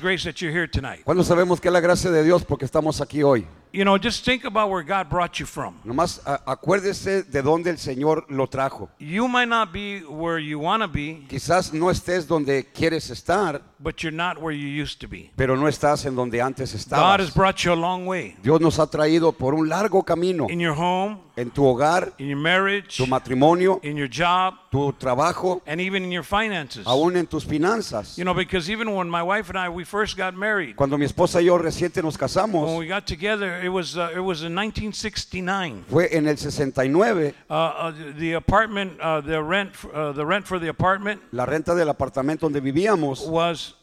Grace tonight? ¿Cuándo sabemos que es la gracia de Dios porque estamos aquí hoy? You know, just think about where God brought you from. Nomás a- acuérdese de dónde el Señor lo trajo. You might not be where you want to be, Quizás no estés donde quieres estar, but you're not where you used to be. pero no estás en donde antes God has estabas. brought you a long way Dios nos ha traído por un largo camino in your home, en tu hogar, in your marriage, tu matrimonio, in your job, tu trabajo, and even in your finances. aún en tus finanzas. You know, because even when my wife and I we first got married, Cuando mi esposa y yo reciente nos when casamos, we got together, it was uh, it was in 1969. fue en el 69, Uh, uh, the- apartment, uh, the rent, uh, the rent for the apartment la renta del apartamento donde vivíamos was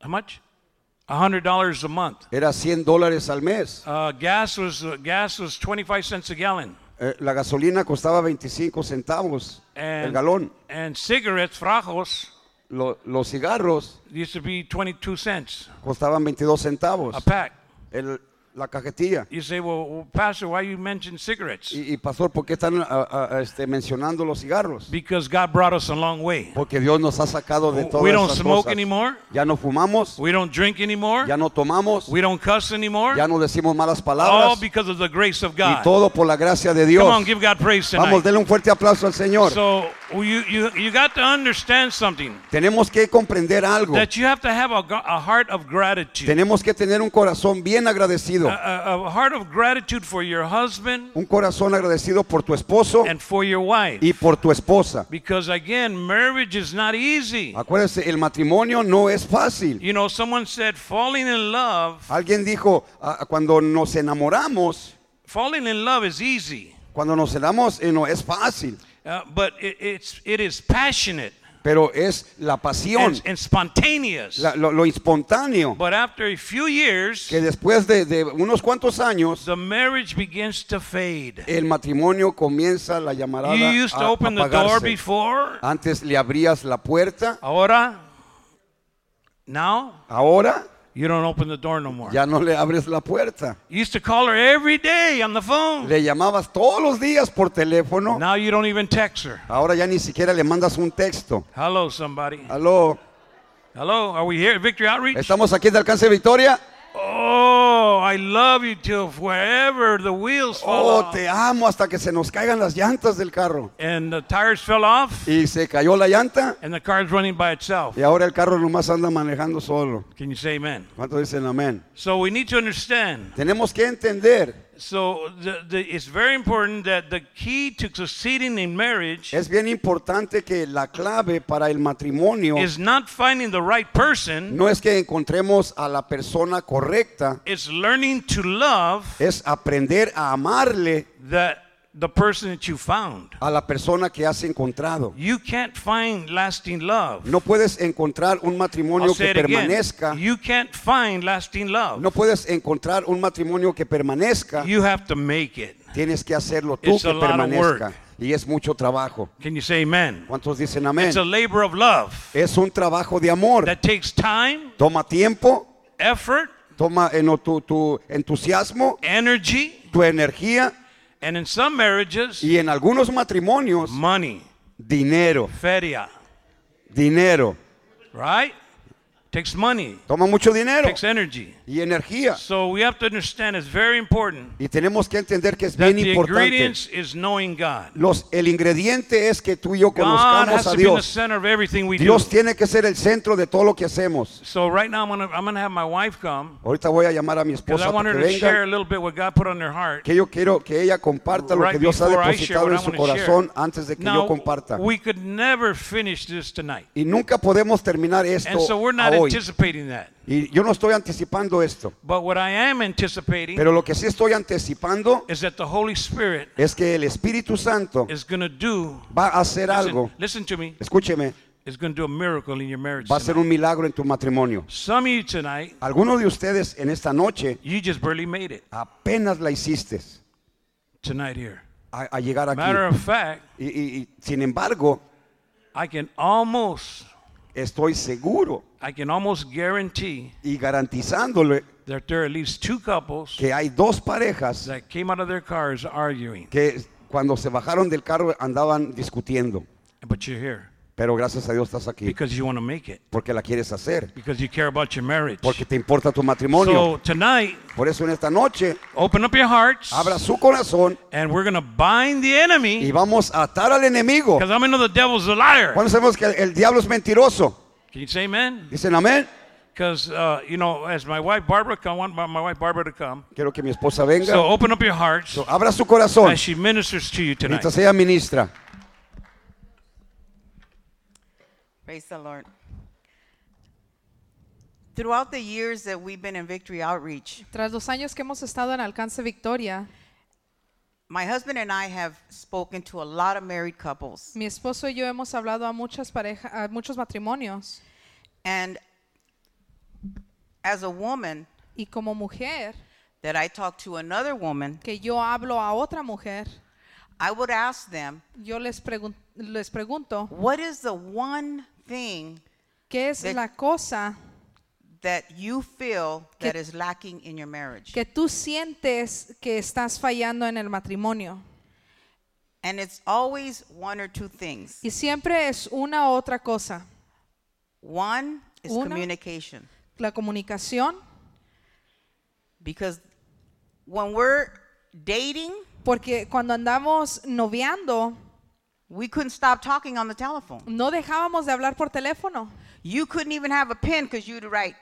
how much? A hundred dollars a month. era 100 dólares al mes. Uh, gas was uh, gas was 25 cents a gallon, Eh, la gasolina costaba 25 centavos el and galón. and cigarettes, frajos, Lo- los cigarros used to be 22 cents costaban 22 centavos a pack. el- la cajetilla. You say, well, well, Pastor, why you mention cigarettes? Y, y pastor, ¿por qué están ah, ah, este, mencionando los cigarros? Because God brought us a long way. Porque Dios nos ha sacado de todas We don't esas smoke cosas. anymore. Ya no fumamos, We don't drink anymore. ya no tomamos, We don't cuss anymore. ya no decimos malas All palabras. because of the grace of Y God. todo por la gracia de Come Dios. on, give God praise Vamos, tonight. denle un fuerte aplauso al Señor. So you, you, you got to understand something. Tenemos que comprender algo. That you have to have a, a heart of gratitude. Tenemos que tener un corazón bien agradecido. A, a- a heart of gratitude for your husband Un corazón agradecido por tu esposo and for your wife. y por tu esposa. Because again, marriage is not easy. Acuérdense, el matrimonio no es fácil. You know, someone said falling in love, Alguien dijo, ah, cuando nos enamoramos, falling in love is easy. cuando nos enamoramos eh, no es fácil, Uh, but it, it's, it is passionate pero es la pasión, and, and spontaneous. la- lo, lo espontáneo, But after a few years, que después de, de unos cuantos años, the marriage begins to fade. el matrimonio comienza la llamarada You used to a open the door apagarse. before. Antes le abrías la puerta, Ahora, now, ahora you don't open the door no more. ya no le abres la puerta. You used to call her every day on the phone. Le llamabas todos los días por teléfono, Now you don't even text her. ahora ya ni siquiera le mandas un texto. Hello, somebody. Aló, Hello, are we here at Victory Outreach? ¿estamos aquí de Alcance Victoria? Oh, I love you till wherever the wheels fall Oh, off. te amo hasta que se nos caigan las llantas del carro. And the tires fell off, Y se cayó la llanta and the car's running by itself. y ahora el carro nomás anda manejando solo. Can you say amen? ¿Cuántos dicen amén? So we need to understand. Tenemos que entender, So the, the, it's very important that the key to succeeding in marriage es bien importante que la clave para el matrimonio is not finding the right person. no es que encontremos a la persona correcta, It's learning to love es aprender a amarle that the person that you found. a la persona que has encontrado. You can't find lasting love. No puedes encontrar un matrimonio que it again. permanezca. You can't find lasting love. No puedes encontrar un matrimonio que permanezca. You have to make it. Tienes que hacerlo tú It's que a lot of permanezca. Y es mucho trabajo. Can you say amen? ¿Cuántos dicen amén? It's a labor of love Es un trabajo de amor. that takes time, Toma tiempo, effort, toma eh, no, tu, tu entusiasmo, energy, tu energía and in some marriages, y en algunos matrimonios, money, dinero, feria, dinero. right? Takes money, Toma mucho dinero takes energy. Y energía. So we have to understand it's very important Y tenemos que entender que es that bien the importante. ingredients is knowing God. Los, el ingrediente es que tú y yo God conozcamos a to be in the Dios. center of everything we do. Dios tiene que ser el centro de todo lo que hacemos. So right now I'm gonna I'm gonna have my wife come Ahorita voy a llamar a mi because esposa I want para her que to share venga. a little bit what God put on her heart. Que yo quiero que ella comparta lo right que Dios ha before I share depositado what en I su share. corazón antes de que yo comparta. we could never finish this tonight, Y nunca podemos terminar esto and so we're not hoy. anticipating that. Y yo no estoy anticipando esto. But what I am anticipating Pero lo que sí estoy anticipando is that the Holy Spirit es que el Espíritu Santo is going to do. va a hacer algo. Listen, listen to me. Escúcheme, Is going to do a miracle in your marriage. va a ser un milagro en tu matrimonio. Some of you tonight, Algunos de ustedes en esta noche you just barely made it apenas la hiciste tonight here. a, a llegar Matter aquí. of fact, Y, y- y, sin embargo, I can almost, estoy seguro I can almost guarantee y garantizándole that there are at least two couples que hay dos parejas that came out of their cars arguing, que cuando se bajaron del carro andaban discutiendo. but you're here. Pero gracias a Dios estás aquí because you want to make it, porque la quieres hacer, because you care about your marriage. porque te importa tu matrimonio. So tonight, Por eso en esta noche open up your hearts, abra su corazón and we're going to bind the y enemy, vamos a atar al enemigo. because I know the devil's a liar. ¿Cuándo sabemos que el, el diablo es mentiroso? Can you say amen? Dicen amén. Because, uh, you know, as my wife Barbara, I want my, my wife Barbara to come. Quiero que mi esposa venga. So open up your hearts So, abra su corazón as she ministers to you tonight. mientras ella ministra. Praise the Lord. Throughout the years that we've been in Victory Outreach, Tras los años que hemos estado en Alcance Victoria, my husband and I have spoken to a lot of married couples. mi esposo y yo hemos hablado a muchas parejas, a muchos matrimonios. And as a woman, Y como mujer, that I talk to another woman, que yo hablo a otra mujer, I would ask them, yo les, pregun- les pregunto, what is the one thing ¿qué es la cosa that you feel that is lacking in your marriage? que tú sientes que estás fallando en el matrimonio? And it's always one or two things. Y siempre es una u otra cosa. One is Una. communication. La comunicación, Because when we're dating, porque cuando andamos noviando, we couldn't stop talking on the telephone. no dejábamos de hablar por teléfono. You couldn't even have a pen because you'd write,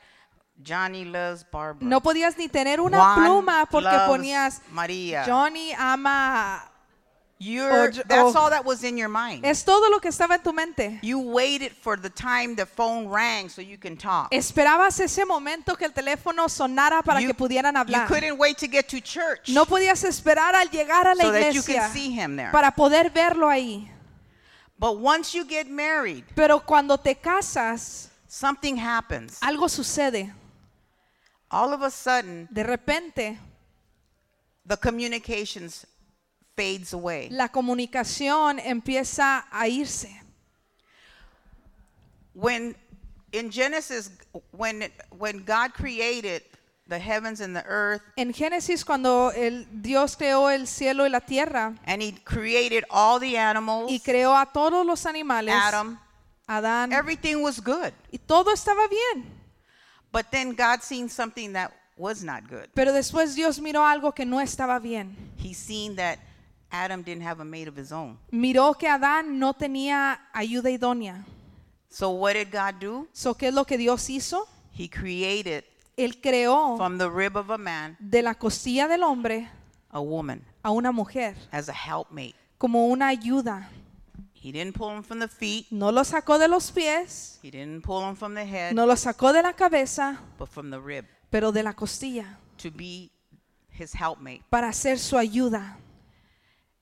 Johnny loves Barbara. No podías ni tener una Juan pluma porque ponías María. Johnny ama. You're, Or- that's all that was in your mind. Es todo lo que estaba en tu mente. You waited for the time the phone rang so you can talk. Esperabas ese momento que el teléfono sonara para you, que pudieran you hablar. couldn't wait to get to church No podías esperar al llegar a la so that you iglesia can see him there. para poder verlo ahí. But once you get married, Pero cuando te casas, something happens. algo sucede. All of a sudden, De repente, the communications fades away. la comunicación empieza a irse. when in Genesis, when when God created the heavens and the earth, En Génesis, cuando el Dios creó el cielo y la tierra and He created all the animals, y creó a todos los animales, Adam, Adán, everything was good. y todo estaba bien. But then God seen something that was not good. Pero después Dios miró algo que no estaba bien. He seen that Adam didn't have a mate of his own. Miró que Adán no tenía ayuda idónea. So what did God do? So, ¿Qué es lo que Dios hizo? He created Él creó from the rib of a man de la costilla del hombre a woman a una mujer as a helpmate. como una ayuda. He didn't pull him from the feet. No lo sacó de los pies, He didn't pull him from the head, no lo sacó de la cabeza, but from the rib pero de la costilla to be his helpmate. para ser su ayuda.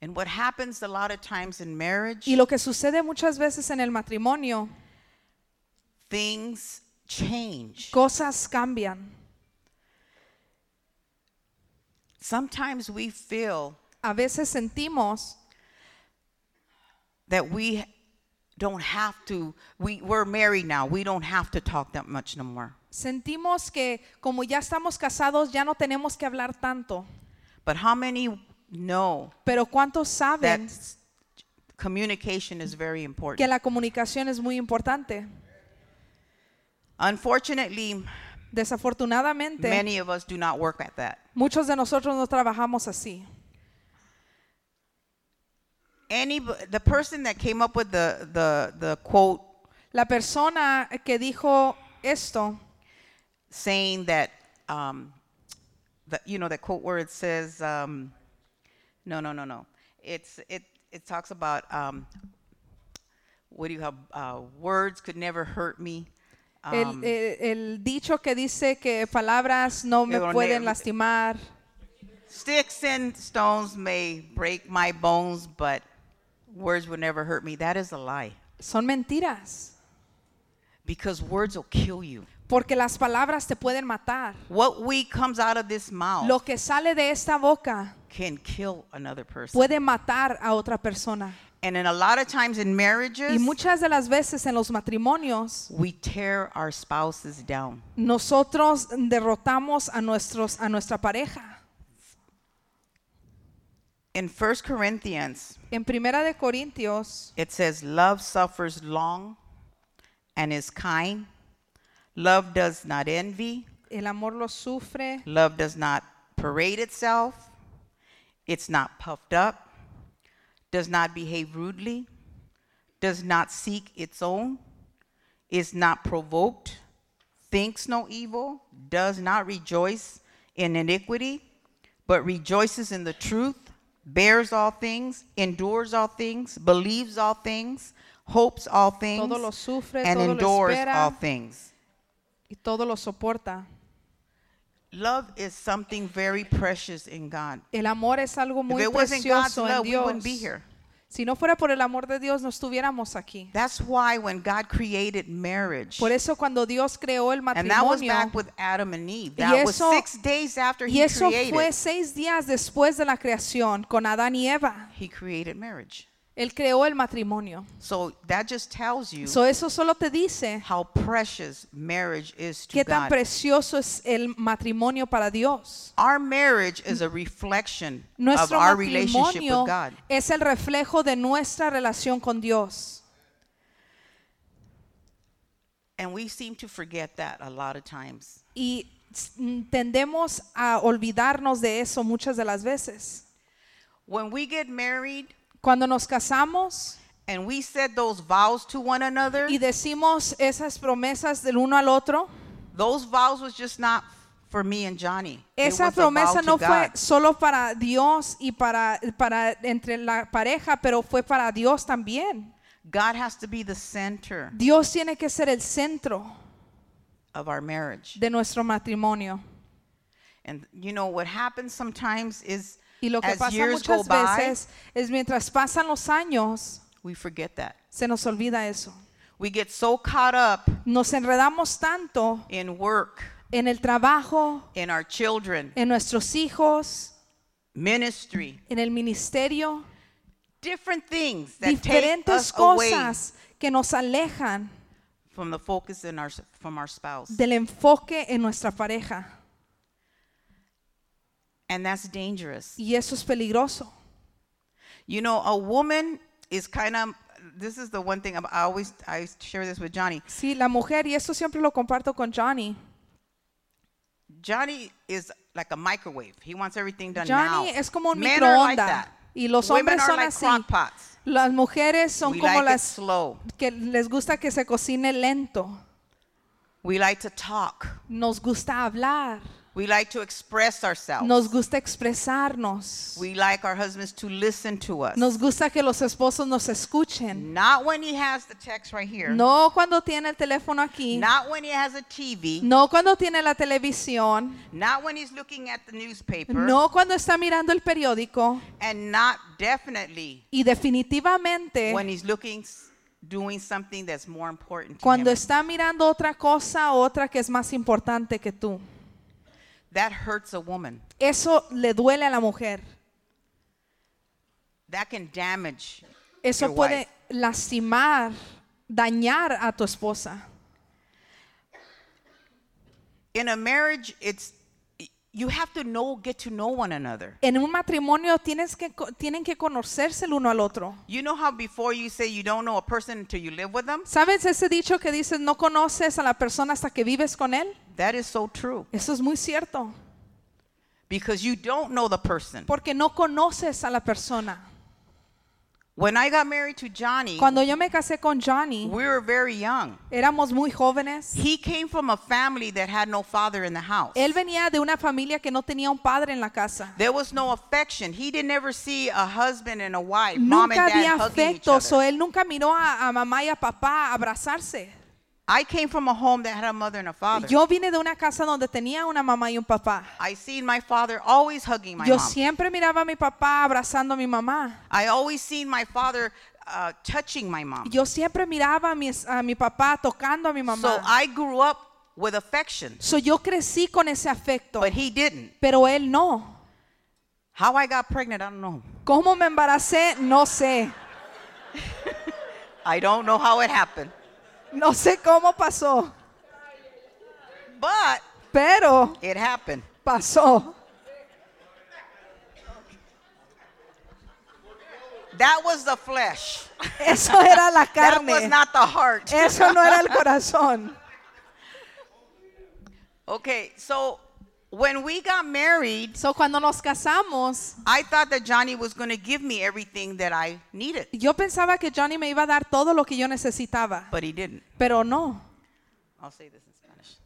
And what happens a lot of times in marriage, Y lo que sucede muchas veces en el matrimonio, things change. cosas cambian. Sometimes we feel A veces sentimos that we don't have to, we, we're married now, we don't have to talk that much no more. sentimos que como ya estamos casados ya no tenemos que hablar tanto. But how many know Pero ¿cuántos that saben s- communication is very que important? la comunicación es muy importante? Unfortunately, Desafortunadamente, many of us do not work at that. muchos de nosotros no trabajamos así. Any, the person that came up with the, the, the quote La persona que dijo esto, saying that, um, the, you know, that quote where it says, um, no, no, no, no. It's, it, it talks about, um, what do you have, uh, words could never hurt me. el, Um, el- el dicho que dice que palabras no me pueden lastimar, Sticks and stones may break my bones, but words will never hurt me. That is a lie. son mentiras. Because words will kill you. Porque las palabras te pueden matar. What we comes out of this mouth Lo que sale de esta boca can kill another person. puede matar a otra persona. And in a lot of times in marriages, Y muchas de las veces en los matrimonios, we tear our spouses down. nosotros derrotamos a, nuestros, a nuestra pareja. In 1 Corinthians, En Primera de Corintios it says, Love suffers long and is kind. Love does not envy. el amor lo sufre, Love does not parade itself. It's not puffed up. Does not behave rudely. Does not seek its own. Is not provoked. Thinks no evil. Does not rejoice in iniquity, but rejoices in the truth. Bears all things. Endures all things. Believes all things. Hopes all things. Todo lo sufre, and todo lo endures espera. all things. y todo lo soporta. Love is something very precious in God. El amor es algo muy if it wasn't God's precioso en love, we wouldn't be here. Si no fuera por el amor de Dios, no estuviéramos aquí. That's why when God created marriage, Por eso cuando Dios creó el and that was matrimonio, back with Adam and Eve, that was eso- six days after y He eso created, fue seis días después de la creación con Adán y Eva. He created marriage. Él creó el matrimonio. So that just tells you So eso solo te dice how precious marriage is to qué tan God. precioso es el matrimonio para Dios. Our marriage is a reflection of Nuestro our relationship matrimonio with God. es el reflejo de nuestra relación con Dios. And we seem to forget that a lot of times. Y s- mm, tendemos a olvidarnos de eso muchas de las veces. When we get married Cuando nos casamos and we said those vows to one another, y decimos esas promesas del uno al otro, those vows was just not for me and Johnny. Esa promesa no fue God. solo para Dios y para, para entre la pareja, pero fue para Dios también. God has to be the center Dios tiene que ser el centro of our marriage. de nuestro matrimonio. And you know what happens sometimes is Y lo que as pasa years go muchas by, veces es mientras pasan los años, we forget that. se nos olvida eso. We get so caught up Nos enredamos tanto in work, en el trabajo, in our children, en nuestros hijos, ministry, en el ministerio, different things that take diferentes us away cosas que nos alejan from the focus in our from our spouse. del enfoque en nuestra pareja. And that's dangerous. Y eso es peligroso. You know, a woman is kind of this is the one thing I always I share this with Johnny. Sí, la mujer, y esto siempre lo comparto con Johnny. Johnny is like a microwave. He wants everything done Johnny now. es como un Men are like microondas. that. Y los Women hombres son like así. Las mujeres son we como like las slow. que les gusta que se cocine lento. We like to talk. Nos gusta hablar. We like to express ourselves. Nos gusta expresarnos. we like our husbands to listen to us. Nos gusta que los esposos nos escuchen. Not when he has the text right here. No cuando tiene el teléfono aquí. Not when he has a TV. No cuando tiene la televisión. Not when he's looking at the newspaper. No cuando está mirando el periódico. And not definitely Y definitivamente when he's looking doing something that's more important to cuando him. está mirando otra cosa, otra que es más importante que tú. That hurts a woman. Eso le duele a la mujer. That can damage Eso your puede wife. lastimar, dañar a tu esposa. In a marriage, it's you have to know, get to know one another. En un matrimonio tienes que, tienen que conocerse el uno al otro. You know how before you say you don't know a person until you live with them? ¿Sabes ese dicho que dices no conoces a la persona hasta que vives con él? That is so true. Eso es muy cierto. Because you don't know the person. Porque no conoces a la persona. When I got married to Johnny, Cuando yo me casé con Johnny, we were very young. éramos muy jóvenes. He came from a family that had no father in the house. Él venía de una familia que no tenía un padre en la casa. There was no affection. He didn't ever see a husband and a wife, mom Nunca and había dad hugging each afecto, so other. él nunca miró a, a mamá y a papá abrazarse. I came from a home that had a mother and a father. Yo vine de una casa donde tenía una mamá y un papá. I seen my father always hugging my Yo mom. siempre miraba a mi papá abrazando a mi mamá. I always seen my father uh, touching my mom. Yo siempre miraba a mi, a mi papá tocando a mi So mamá. I grew up with affection, So yo crecí con ese afecto, but he didn't. pero él no. How I got pregnant, I don't know. ¿Cómo me embaracé? No sé. I don't know how it happened. No sé cómo pasó, But pero it happened. pasó. That was the flesh. Eso era la That was carne. not the heart. Eso no era el corazón. Okay, so when we got married, So cuando nos casamos, I thought that Johnny was going to give me everything that I needed, yo pensaba que Johnny me iba a dar todo lo que yo necesitaba, but he didn't. pero no. I'll say this in Spanish.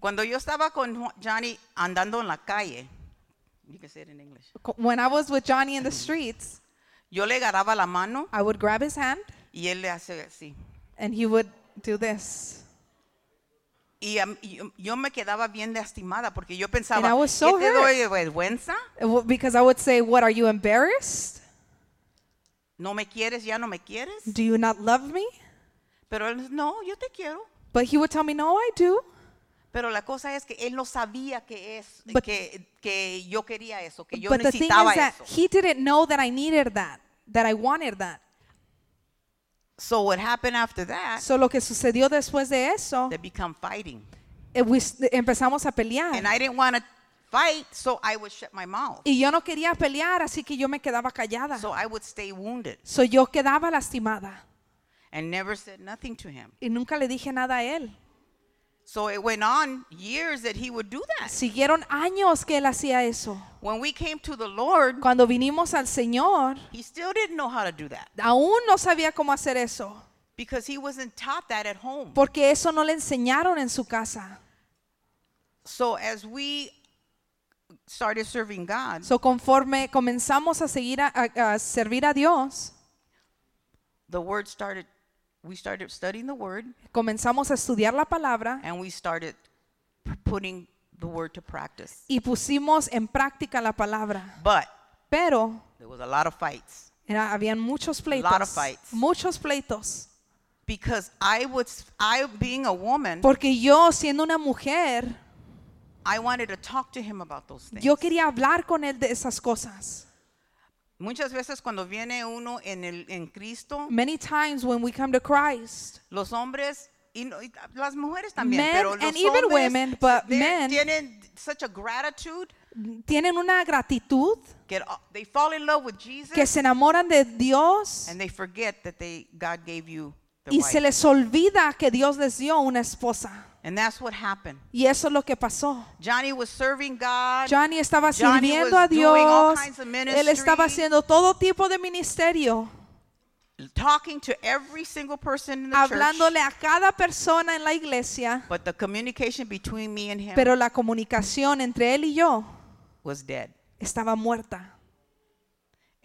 Cuando yo estaba con Johnny andando en la calle, you can say it in English. When I was with Johnny in the streets, Yo le agarraba la mano I would grab his hand y él le hace así. and he would do this. Y am- y yo, me quedaba bien lastimada porque yo pensaba, And I was so ¿qué te doy vergüenza? W- Because I would say, What are you embarrassed? ¿No me quieres? ¿Ya no me quieres? Do you not love me? Pero él, no, yo te quiero. But he would tell me, No, I do. Pero la cosa es que él no sabía que es But- que, que yo quería eso, que yo But the thing necesitaba is that eso. he didn't know that I needed that, that I wanted that. So what happened after that? So lo que sucedió después de eso, They become fighting. eh, s- empezamos a pelear. And I didn't want to fight, so I would shut my mouth. Y yo no quería pelear, así que yo me quedaba callada. So I would stay wounded So yo quedaba lastimada and never said nothing to him. y nunca le dije nada a él. So it went on years that he would do that. Siguieron años que él hacía eso. When we came to the Lord, Cuando vinimos al Señor, he still didn't know how to do that aún no sabía cómo hacer eso, because he wasn't taught that at home. porque eso no le enseñaron en su casa. So as we started serving God, So conforme comenzamos a seguir a, a- a servir a Dios, the word started we started studying the word comenzamos a estudiar la palabra and we started p- putting the word to practice. y pusimos en práctica la palabra. But Pero there was a lot of fights era, habían muchos lot of pleitos, fights. muchos pleitos, because I was I being a woman, porque yo siendo una mujer, I wanted to talk to him about those things. yo quería hablar con él de esas cosas. Muchas veces cuando viene uno en el en Cristo, Many times when we come to Christ, los hombres y, no- y las mujeres también, Men pero los and even hombres women, but men- tienen such a gratitude tienen una gratitud get they fall in love with Jesus que se enamoran de Dios and they forget that they God gave you y wife. se les olvida que Dios les dio una esposa. and that's what happened. Y eso es lo que pasó. Johnny was serving God. Johnny estaba Johnny sirviendo was a doing all Dios. kinds of Él estaba haciendo todo tipo de ministerio, talking to every single person in the hablándole church. a cada persona en la iglesia, But the communication between me and him pero la comunicación entre él y yo was dead. estaba muerta.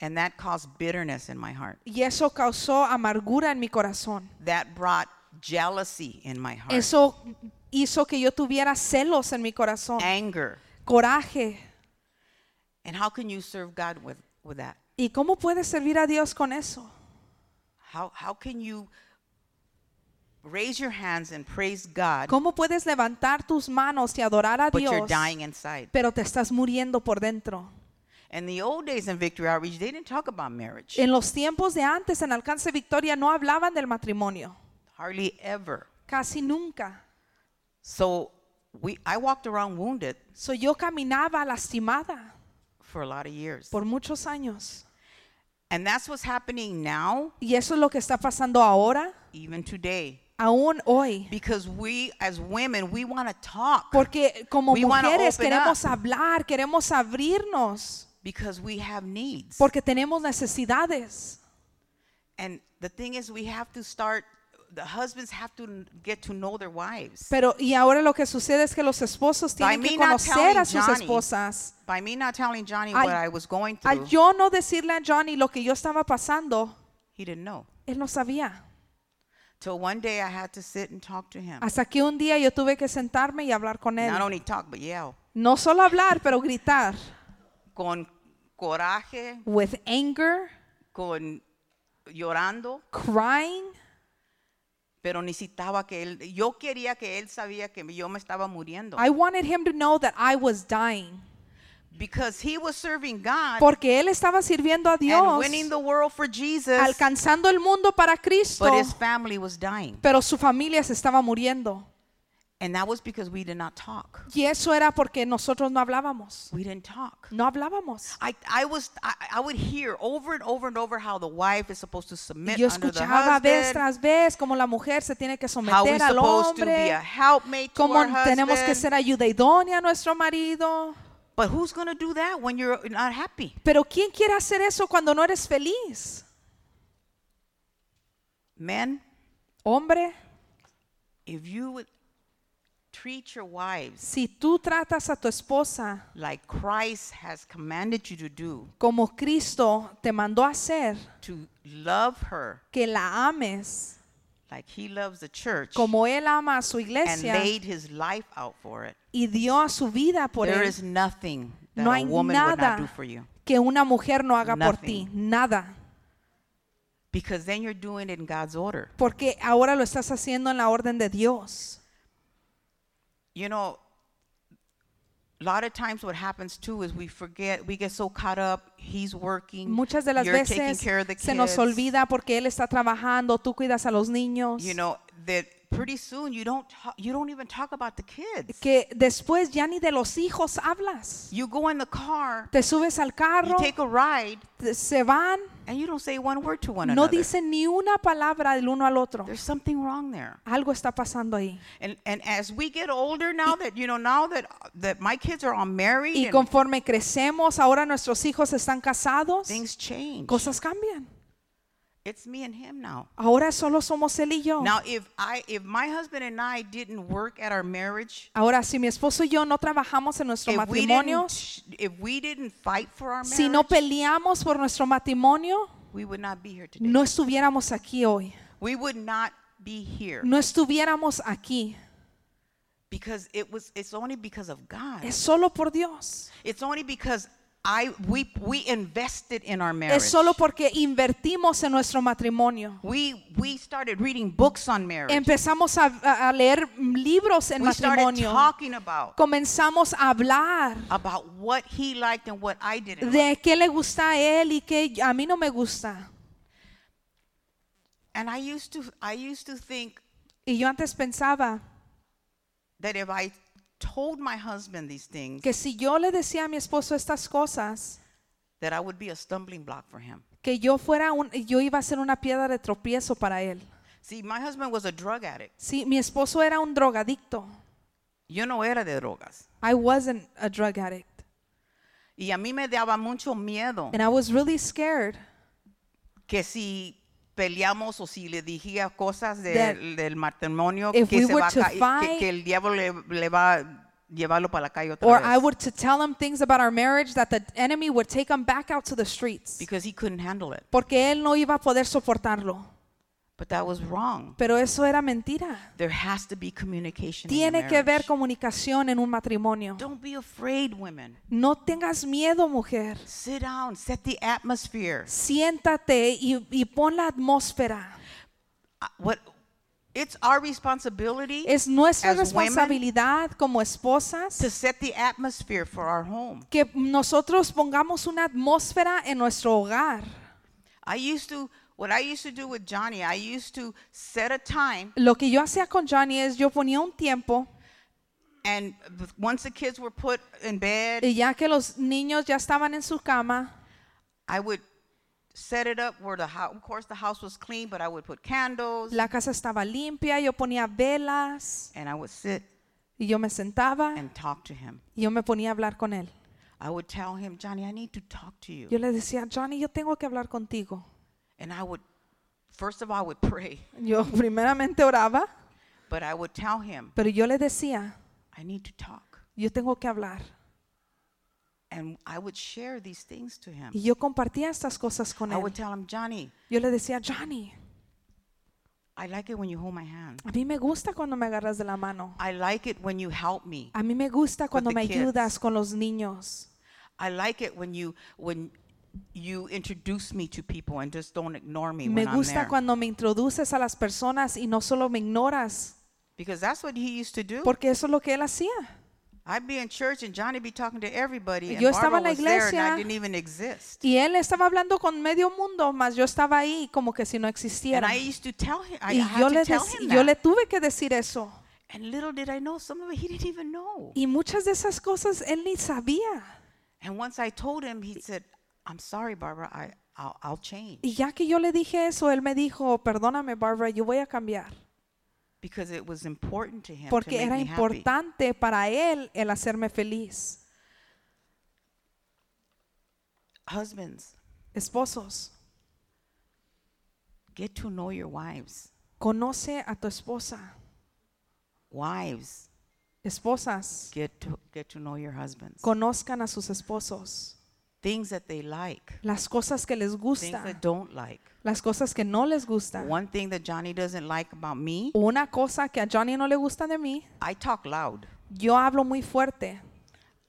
And that caused bitterness in my heart. Y eso causó amargura en mi corazón. That brought jealousy in my heart. Eso hizo que yo tuviera celos en mi corazón, anger. coraje. And how can you serve God with, with that? ¿Y cómo puedes servir a Dios con eso? How, how can you raise your hands and praise God, ¿Cómo puedes levantar tus manos y adorar a but you're Dios, dying inside? pero te estás muriendo por dentro? En los tiempos de antes en Alcance Victoria no hablaban del matrimonio, Hardly ever. casi nunca. So we, I walked around wounded So yo caminaba lastimada for a lot of years. por muchos años. And that's what's happening now, Y eso es lo que está pasando ahora, even today. aún hoy. Because we, as women, we want to talk Porque como We mujeres queremos up. hablar, queremos abrirnos, because we have needs. porque tenemos necesidades. And the thing is, we have to start, the husbands have to get to know their wives. Pero y ahora lo que sucede es que los esposos By tienen me que not conocer telling a sus Johnny esposas. By me not telling Johnny Al- what I was going Al through, yo no decirle a Johnny lo que yo estaba pasando, he didn't know. él no sabía. Till one day I had to sit and talk to him. Hasta que un día yo tuve que sentarme y hablar con él. Not only talk, but yell. No solo hablar, pero gritar. Con coraje, With anger, con llorando, crying. pero necesitaba que él, yo quería que él sabía que yo me estaba muriendo. I wanted him to know that I was dying. Because he was serving God Porque él estaba sirviendo a and Dios, winning the world for Jesus, alcanzando el mundo para Cristo, but his family was dying. pero su familia se estaba muriendo. And that was because we did not talk. Y eso era porque nosotros no hablábamos. We didn't talk. No hablábamos. I, I was I, I would hear over and over and over how the wife is supposed to submit yo under the escuchaba vez husband, tras vez cómo la mujer se tiene que how we're someter al supposed to be a hombre, helpmate to our tenemos que husband. ser ayuda idónea a nuestro marido. But who's going to do that when you're not happy? Pero ¿quién quiere hacer eso cuando no eres feliz? Men, Hombre, if you would treat your wives si tú tratas a tu esposa like Christ has commanded you to do, como Cristo te mandó a hacer, to love her que la ames like he loves the church como Él ama a su and iglesia laid his life out for it, y dio a su vida por there Él, is nothing that no a hay woman would not do nada for you. que una mujer no haga por ti, nada. Because then you're doing it in God's order. Porque ahora lo estás haciendo en la orden de Dios. You know, a lot of times what happens too is we forget, we get so caught up, he's working, Muchas de las you're taking veces care of the se nos olvida porque Él está trabajando, tú cuidas a los niños. You know, that pretty soon you don't talk, you don't even talk about the kids. que después ya ni de los hijos hablas. You go in the car, Te subes al you carro, take a ride, te- se van, and you don't say one word to one no another. dicen ni una palabra del uno al otro. There's something wrong there. Algo está pasando ahí. And and as we get older now that you know now that that my kids are all married Y conforme crecemos, ahora nuestros hijos están casados, things change. cosas cambian. It's me and him now. Ahora solo somos él y yo. Now if I if my husband and I didn't work at our marriage, Ahora, si mi esposo y yo no trabajamos en nuestro if we matrimonio, didn't if we didn't fight for our si no marriage, peleamos por nuestro matrimonio, we would not be here today. no estuviéramos aquí hoy. We would not be here No estuviéramos aquí. because it was it's only because of God. Es solo por Dios. It's only because I we we invested in our marriage. Es solo porque invertimos en nuestro matrimonio. we we started reading books on marriage. Empezamos a, a- leer libros en we started matrimonio. talking about Comenzamos a hablar about what he liked and what I didn't. like. de qué le gusta a él y qué a mí no me gusta. And I used to I used to think Y yo antes pensaba that if I told my husband these things, que si yo le decía a mi esposo estas cosas, that I would be a stumbling block for him. que yo fuera un, yo iba a ser una piedra de tropiezo para él. See, my husband was a drug addict. Sí, mi esposo era un drogadicto. Yo no era de drogas. I wasn't a drug addict. Y a mí me daba mucho miedo And I was really scared que si peleamos o si le dijera cosas de- That del matrimonio que, se were va el diablo le, le va a llevarlo para la calle otra or vez. I would to tell him things about our marriage that the enemy would take him back out to the streets. because he couldn't handle it. Porque él no iba a poder soportarlo. But that was wrong. Pero eso era mentira. There has to be communication in Tiene que haber comunicación en un matrimonio. Don't be afraid, women. No tengas miedo, mujer. Sit down, set the atmosphere. Siéntate y, y pon la atmósfera. Uh, What it's our responsibility Es nuestra as women responsabilidad como esposas to set the atmosphere for our home. que nosotros pongamos una atmósfera en nuestro hogar. I used to what I used to do with Johnny, I used to set a time Lo que yo hacía con Johnny es yo ponía un tiempo and once the kids were put in bed, y ya que los niños ya estaban en su cama, I would set it up where the house, of course the house was clean, but I would put candles la casa estaba limpia, yo ponía velas and I would sit y yo me sentaba and talk to him. y yo me ponía a hablar con él. I would tell him, Johnny, I need to talk to you. Yo le decía, Johnny, yo tengo que hablar contigo. And I would, first of all, I would pray, Yo primeramente oraba, but I would tell him, pero yo le decía, I need to talk. yo tengo que hablar. And I would share these things to him. Y yo compartía estas cosas con I él. would tell him, Johnny, Yo le decía, Johnny, I like it when you hold my hand. a mí me gusta cuando me agarras de la mano. I like it when you help me. A mí me gusta cuando the me kids. ayudas con los niños. I like it when you when you introduce me to people and just don't ignore me Me when I'm gusta there. cuando me introduces a las personas y no solo me ignoras, Because that's what he used to do. porque eso es lo que él hacía. I'd be in church and Johnny be talking to everybody, and Yo estaba Barbara en la was there and iglesia. I didn't even exist. Y él estaba hablando con medio mundo, mas yo estaba ahí como que si no And existiera. I used to tell him, I Y had yo to le, tell dec- him yo that. le tuve que decir eso. And little did I know, some of it he didn't even know. Y muchas de esas cosas él ni sabía. And once I told him, he said, I'm sorry, Barbara, I, I'll, I'll change. Y ya que yo le dije eso, él me dijo, perdóname Barbara, yo voy a cambiar. Because it was important to him to Porque make era me happy. importante para él el hacerme feliz. Husbands, Esposos, get to know your wives. conoce a tu esposa. Wives, Esposas, get to, get to know your husbands. conozcan a sus esposos. Things that they like, Las cosas que les things that don't like. las cosas que no les gusta. One thing that Johnny doesn't like about me, Una cosa que a Johnny no le gusta de mí, I talk loud. yo hablo muy fuerte.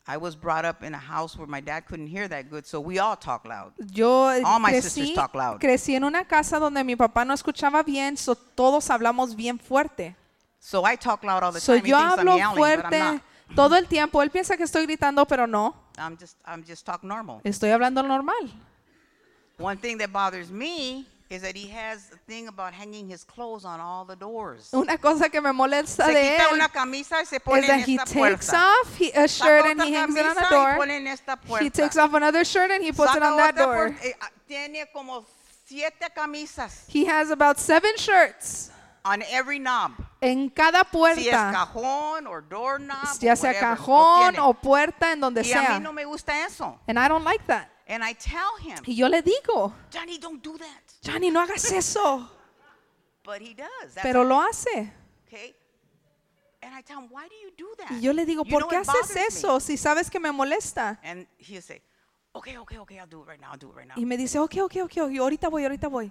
I was brought up in a house where my dad couldn't hear that good, so we all talk loud. Yo All my sisters crecí, talk loud. crecí en una casa donde mi papá no escuchaba bien, so todos hablamos bien fuerte. So I talk loud all the So time. He yo thinks I'm hablo yelling, but I'm fuerte not. todo el tiempo. Él piensa que estoy gritando, pero no. I'm just I'm just talk normal. Estoy hablando normal. One thing that bothers me is that he has a thing about hanging his clothes on all the doors. Una cosa que me molesta Se de quita él una camisa y se pone is en that he esta takes puerta. off he- a Saca shirt and he hangs it on a door. en He takes off another shirt and he puts it Saca on that door. eh, ah, Tiene como siete camisas He has about seven shirts on every knob. en cada Si es puerta, cajón o doorknob, ya sea whatever, cajón o puerta, en donde Y a mí sea. no me gusta eso. And I don't like that. And I tell him, Y yo le digo, Johnny, don't do that. Johnny, no hagas eso. But he does. That's Pero lo hace. Okay? And I tell him, why do you do that? Y yo le digo, You ¿por qué haces bothers me." eso si sabes que me molesta? And say, okay, okay, okay, I'll do it right now, I'll do it right now. Y me dice, ok, ok, ok, ahorita voy, ahorita voy.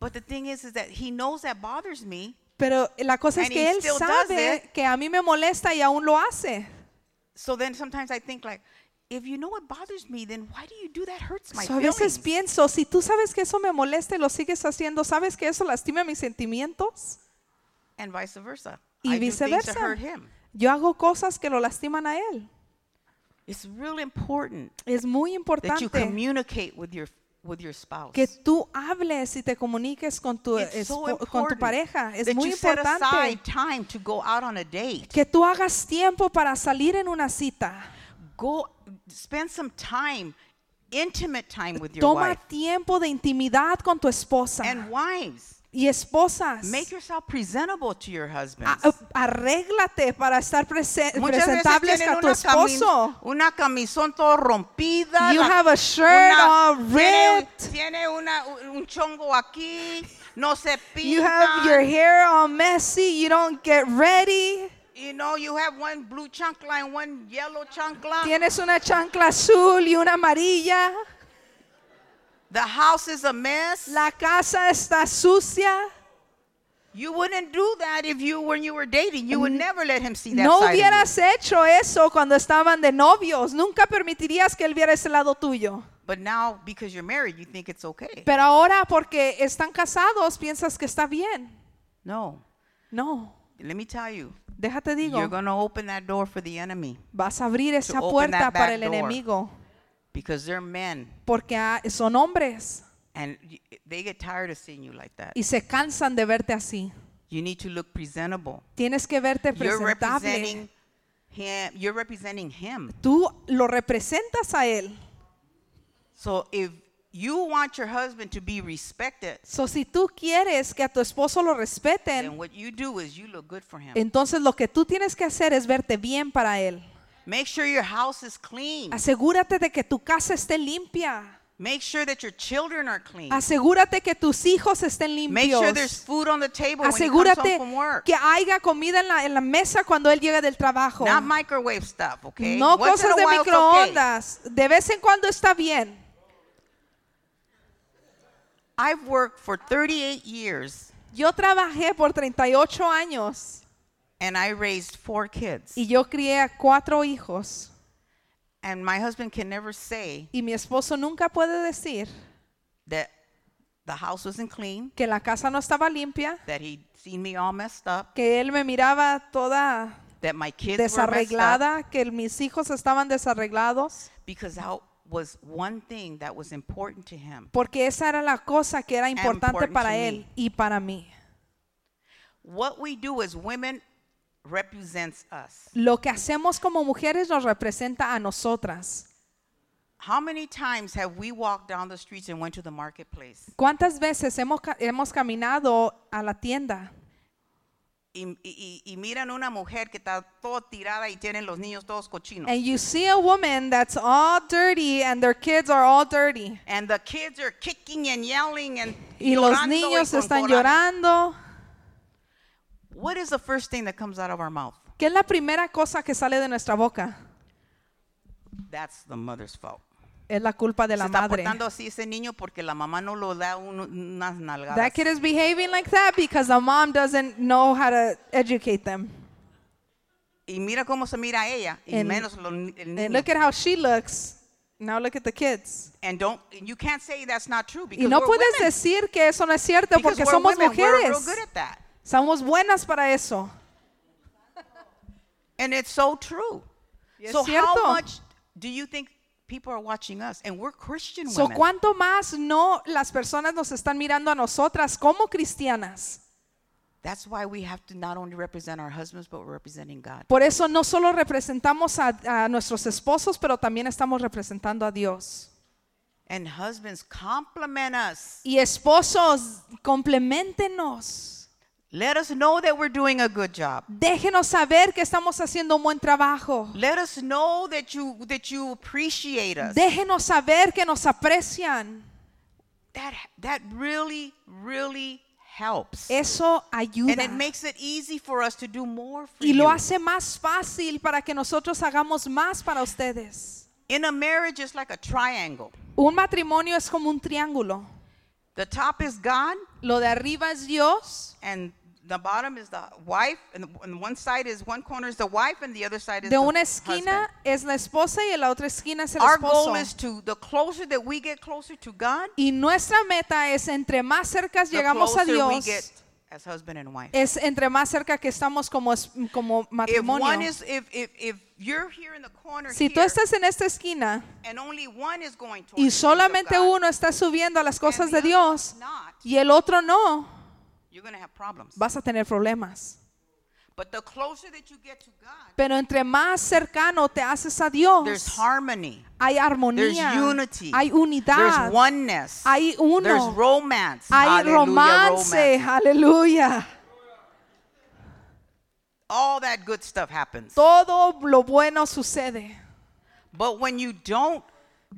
But the thing is, is that he knows that bothers me. Pero la cosa es And que he él still does sabe it. que a mí me molesta y aún lo hace. So then sometimes I think like, if you know it bothers me, then why do you do that? Hurts my So, a veces feelings. pienso, si tú sabes que eso me molesta y lo sigues haciendo, ¿sabes que eso lastima mis sentimientos? And vice versa. Y I do things to viceversa. hurt him. Yo hago cosas que lo lastiman a él. It's real important Es muy that you importante communicate with your with your spouse. que tú hables y te comuniques con tu, It's so con tu important pareja. Es that muy you set aside importante time to go out on a date. que tú hagas tiempo para salir en una cita. Go spend some time, intimate time with your Toma wife. tiempo de intimidad con tu esposa. And wives, y esposas, make yourself presentable to your a- a- arréglate para estar prese- Muchas veces presentables con tu esposo. una camisón todo rompida. You la- have a shirt una- all tiene, ripped. tiene una- un chongo aquí, no se pinta. You have your hair all messy. You don't get ready. You know, you have one blue chancla and one yellow chancla. Tienes una chancla azul y una amarilla. The house is a mess. La casa está sucia. You wouldn't do that if you when you were dating. You would never let him see that No side of you. hubieras hecho eso cuando estaban de novios. Nunca permitirías que él viera ese lado tuyo. But now because you're married, you think it's okay. Pero ahora porque están casados piensas que está bien. No. No, Let me tell you. déjate digo, You're going to open that door for the enemy vas a abrir esa puerta para el door. enemigo because they're men porque ah, son hombres and they get tired of seeing you like that. y se cansan de verte así. You need to look presentable. Tienes que verte You're presentable. representing him. You're representing him. Tú lo representas a él. So if you want your husband to be respected, So, si tú quieres que a tu esposo lo then respeten, what you do is you look good for him. entonces lo que tú tienes que hacer es verte bien para él. Make sure your house is clean. Asegúrate de que tu casa esté limpia. Make sure that your children are clean. Asegúrate que tus hijos estén Make sure there's limpios. food on the table when he comes home Asegúrate from work. que haya comida en la, en la mesa cuando él llega del trabajo. Not microwave stuff, okay? No Once cosas de while, it's okay. microondas. De vez en cuando está bien. I've worked for 38 years Yo trabajé por 38 años and I raised four kids. y yo crié a cuatro hijos. And my husband can never say Y mi esposo nunca puede decir that the house wasn't clean, que la casa no estaba limpia, that he'd seen me all messed up, que él me miraba toda that my kids were messed up, desarreglada, que mis hijos estaban desarreglados, because that was one thing that was important to him. porque esa era la cosa que era importante important para él me. y para mí. What we do as women represents us. Lo que hacemos como mujeres nos representa a nosotras. How many times have we walked down the streets and went to the marketplace? ¿Cuántas veces hemos, ca- hemos caminado a la tienda Y, y- y- miran una mujer que está toda tirada y tienen los niños todos cochinos. and you see a woman that's all dirty and their kids are all dirty And the kids are kicking and yelling and y los llorando niños con están coraje. llorando? What is the first thing that comes out of our mouth? ¿Qué es la primera cosa que sale de nuestra boca? That's the mother's fault. Es la culpa de Se la está madre. portando así ese niño porque la mamá no lo da un- unas nalgadas. That kid is behaving like that because the mom doesn't know how to educate them. Y mira cómo se mira ella, y And- menos lo- el And niño. look at how she looks. Now look at the kids. And don't, and you can't say that's not true Y because no we're puedes women. decir que eso no es cierto Because porque we're somos women, we're real mujeres. good at that. Somos buenas para eso. And it's so true. Es so cierto. how much do you think people are watching us? And we're Christian So, women. ¿Cuánto más no las personas nos están mirando a nosotras como cristianas? That's why we have to not only represent our husbands, but we're representing God. Por eso no solo representamos a, a nuestros esposos, pero también estamos representando a Dios. And husbands, compliment us. Y esposos, complementenos. Let us know that we're doing a good job. Déjenos saber que estamos haciendo un buen trabajo. Let us know that you that you appreciate us. Déjenos saber que nos aprecian. that that really really helps. Eso and ayuda. it makes it easy for us to do more for Y lo you. hace más fácil para que nosotros hagamos más para ustedes. In a marriage it's like a triangle. Un matrimonio es como un triángulo. The top is God Lo de arriba es Dios. and the bottom is the wife and, the, and one side is one corner is the wife and the other side is De the una husband. esquina es la esposa y en la otra esquina es el Our goal is to the closer that we get closer to God, Y nuestra meta es entre más cerca the llegamos a closer we Dios, get as husband and wife. es entre más cerca que estamos como, es- como If one matrimonio. is if if if you're here in the corner Si tú here, estás en esta esquina and only one is going towards y the things of solamente God, uno está subiendo a las cosas de other Dios not, y el otro no, you're going to have problems. vas a tener problemas. But the closer that you get to God, Pero entre más cercano te haces a Dios, there's harmony, hay there's armonía, unity, hay there's unidad, oneness, hay uno, there's romance, hay Hallelujah, romance. aleluya. All that good stuff happens. Todo lo bueno sucede. But when you don't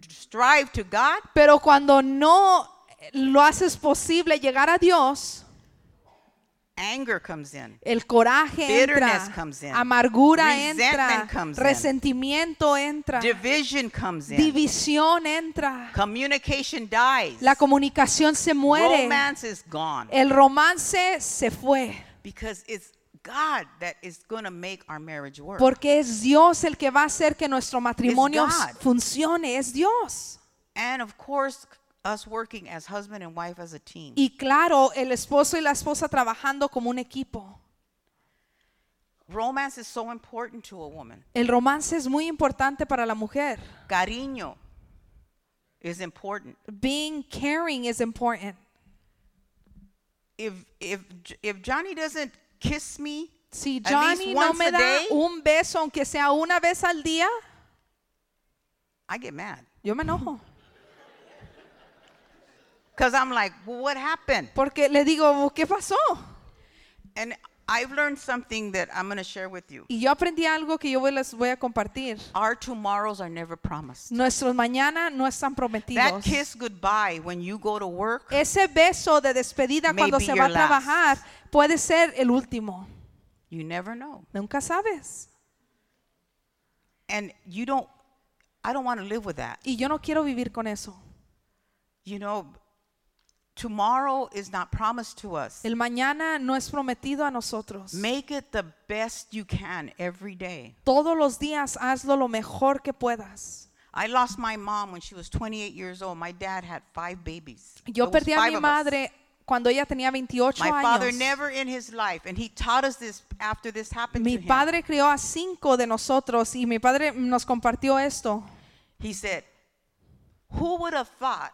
strive to God, Pero cuando no lo haces posible llegar a Dios, anger comes in. el coraje Bitterness entra, comes in. amargura Resentment entra, comes in. resentimiento entra, Division comes in. división entra, Communication dies. la comunicación se muere, Romance is gone. el romance se fue, Because it's God that is going to make our marriage work. porque es Dios el que va a hacer que nuestro matrimonio God. funcione, es Dios. And of course, us working as husband and wife as a team. Y claro, el esposo y la esposa trabajando como un equipo. Romance is so important to a woman. El romance es muy importante para la mujer. Cariño is important. Being caring is important. If if if Johnny doesn't kiss me Si Johnny no me da day, un beso, aunque sea una vez al día, I get mad. yo me enojo. Because I'm like, well, what happened? Porque le digo, ¿qué pasó? And I've learned something that I'm going to share with you. Y yo aprendí algo que yo voy- les voy a compartir. Our tomorrows are never promised. Nuestros mañana no están That prometidos. kiss goodbye when you go to work, Ese beso de despedida cuando se va a your last. trabajar puede ser el último. you never know. Nunca sabes. And you don't, I don't want to live with that. Y yo no quiero vivir con eso. You know, tomorrow is not promised to us. El mañana no es prometido a nosotros. Make it the best you can every day. Todos los días hazlo lo mejor que puedas. I lost my mom when she was 28 years old. My dad had five babies. Yo perdí a mi madre cuando ella tenía 28 My father años. never in his life, and he taught us this after this happened Mi to him. padre crió a cinco de nosotros y mi padre nos compartió esto. He said, Who would have thought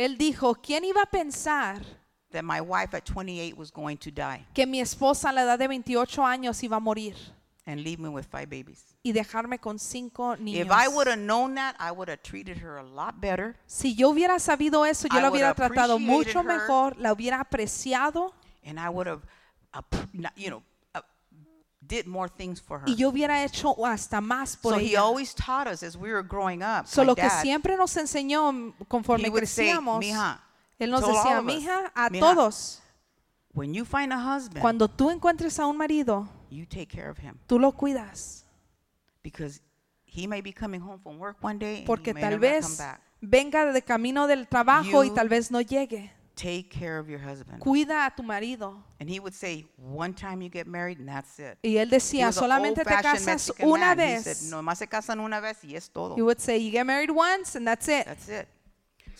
Él dijo, ¿quién iba a pensar that my wife at 28 was going to die que mi esposa a la edad de 28 años iba a morir and leave me with five babies. y dejarme con cinco niños. If I would have known that, I would have treated her a lot better. Si yo hubiera sabido eso, yo I la hubiera tratado mucho appreciated her. mejor, la hubiera apreciado and I would have, uh, you know, did more things for her. y yo hubiera hecho hasta más por so he ella. always taught us as we were growing up. So, my lo que dad, siempre nos enseñó conforme he would say, crecíamos, "Mija, él nos told all decía, of us, mija, a mija, todos, when you find a husband, cuando tú encuentres a un marido, you take care of him tú lo cuidas, because he may be coming home from work one day and porque he may tal never come vez back. venga de camino del trabajo y You- tal vez no llegue. Take care of your husband. Cuida a tu marido. And he would say, one time you get married and that's it. Y él decía, solamente te casas una man. Vez. said, nomás se casan una vez y es todo. He would say, you get married once and that's it. That's it.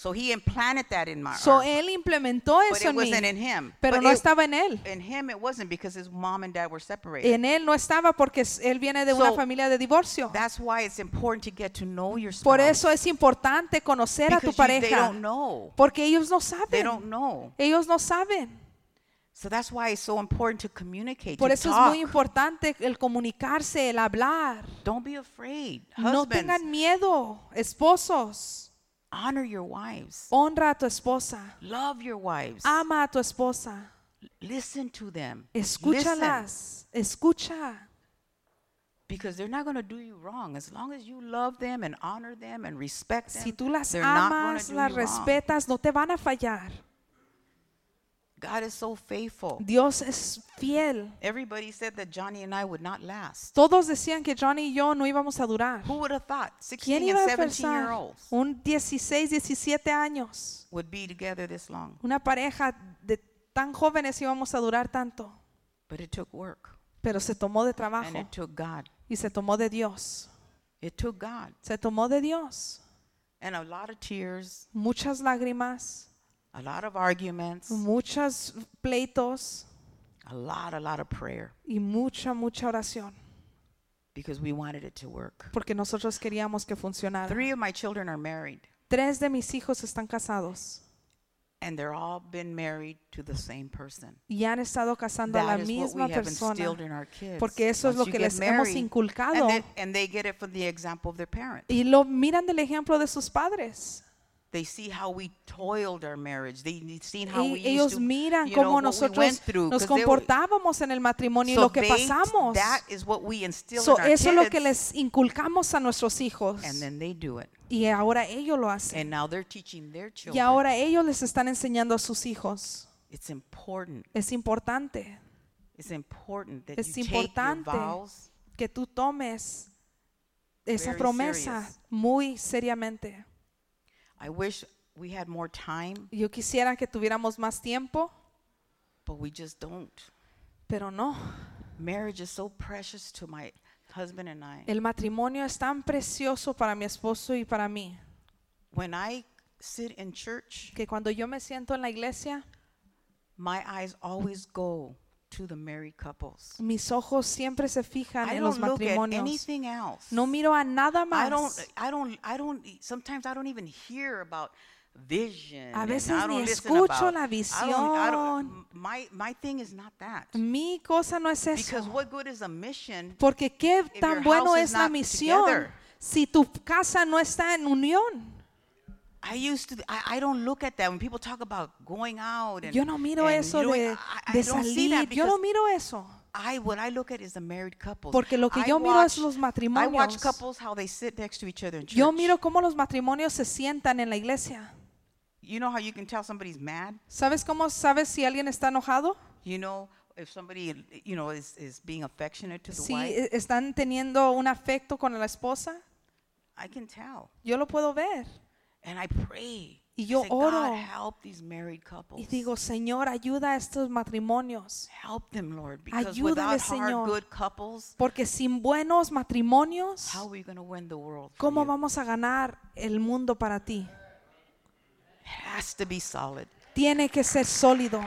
So he implanted that in my So él implementó But eso it en mí, wasn't in him. pero But no it- estaba en él. In him it wasn't because his mom and dad were separated. En él no estaba porque s- él viene de una So, familia de divorcio. That's why it's important to get to know your spouse. Por eso es importante conocer a tu you- they pareja, don't know. porque ellos no They don't saben. know. Ellos no saben. So that's why it's so important to communicate, Por to eso es talk. muy importante el comunicarse, el hablar. Don't be afraid. No Husbands, tengan miedo, esposos. Honor your wives. Honra a tu esposa. Love your wives. Ama a tu esposa. Listen to them. Listen, Escúchalas. Escucha. because they're not going to do you wrong. As long as you love them and honor them and respect them, Si tú las amas, las respetas, no te van a fallar. God is so faithful. Dios es fiel. Everybody said that Johnny and I would not last. Todos decían que Johnny y yo no íbamos a durar. Who would have thought ¿Quién 16 iba and a 17 year pensar? olds Un 16, 17 años. would be together this long? Una pareja de tan jóvenes íbamos a durar tanto. But it took work Pero se tomó de and trabajo it took God. y se tomó de Dios. It took God Se tomó de Dios. and a lot of tears, Muchas lágrimas, a lot of arguments, muchos pleitos a lot, a lot of prayer y mucha, mucha oración. because we wanted it to work. Porque nosotros queríamos que funcionara. Three of my children are married Tres de mis hijos están casados and they're all been married to the same person. y han estado casando a la misma persona. Porque eso es lo que les hemos inculcado. And they, and they get it from the example of their parents. Y lo miran del ejemplo de sus padres. They see how we toiled our marriage. They seen how Y we ellos used to, miran you know, cómo we nosotros nos comportábamos en el matrimonio y so lo que they- pasamos. That is what we instill So, in our eso es lo que les inculcamos a nuestros hijos. and then they do it. Y ahora ellos lo hacen. And now they're teaching their Y children. ahora ellos les están enseñando a sus hijos. it's important. Es importante It's important that Es you take your importante. vows que tú tomes esa promesa serious. muy seriamente. I wish we had more time, Yo quisiera que tuviéramos más tiempo, but we just don't. pero no. Marriage is so precious to my husband and I. El matrimonio es tan precioso para mi esposo y para mí When I sit in church, que cuando yo me siento en la iglesia, my eyes always go to the married couples. mis ojos siempre se fijan I en los don't look at matrimonios. anything else. No miro a nada I don't, más. I don't, I don't, sometimes I don't even hear about vision. A and veces I ni listen escucho about- la I don't- I don't- visión. my, my thing is not that. Mi cosa no es Because eso. what good is a mission Porque qué your tan bueno house es is la not misión together? si tu casa no está en unión. I used to, I, I don't look at that when people talk about going out. And, Yo no miro and, eso de, I, de salir. Yo no miro eso. I, what I look at is the married couples. Porque lo que I yo miro es los I watch matrimonios. couples how they sit next to each other in church. Yo miro cómo los matrimonios se sientan en la iglesia. You know how you can tell somebody's mad? ¿Sabes cómo sabes si alguien está enojado? You know, if somebody, you know, is, is being affectionate to the Si wife, eh, están teniendo un afecto con la esposa. I can tell. Yo lo puedo ver. And I pray. Y I yo say, oro. God, help these married couples. Y digo, Señor, ayuda a estos matrimonios. help them, Lord, because without hard, Señor. good couples, Porque sin buenos matrimonios, how are we going to win the world? ¿cómo you? vamos a ganar el mundo para ti? It has to be solid. Tiene que ser sólido.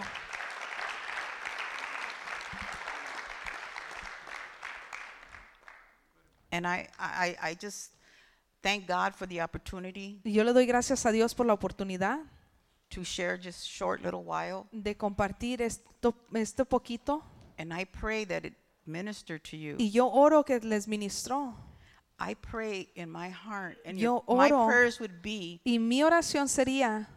And I, I, I just thank God for the opportunity Y yo le doy gracias a Dios por la oportunidad to share just short little while. de compartir esto, esto poquito. And I pray that it minister to you. Y yo oro que les ministró. I pray in my heart, and Yo your, my oro. prayers would be Y mi oración sería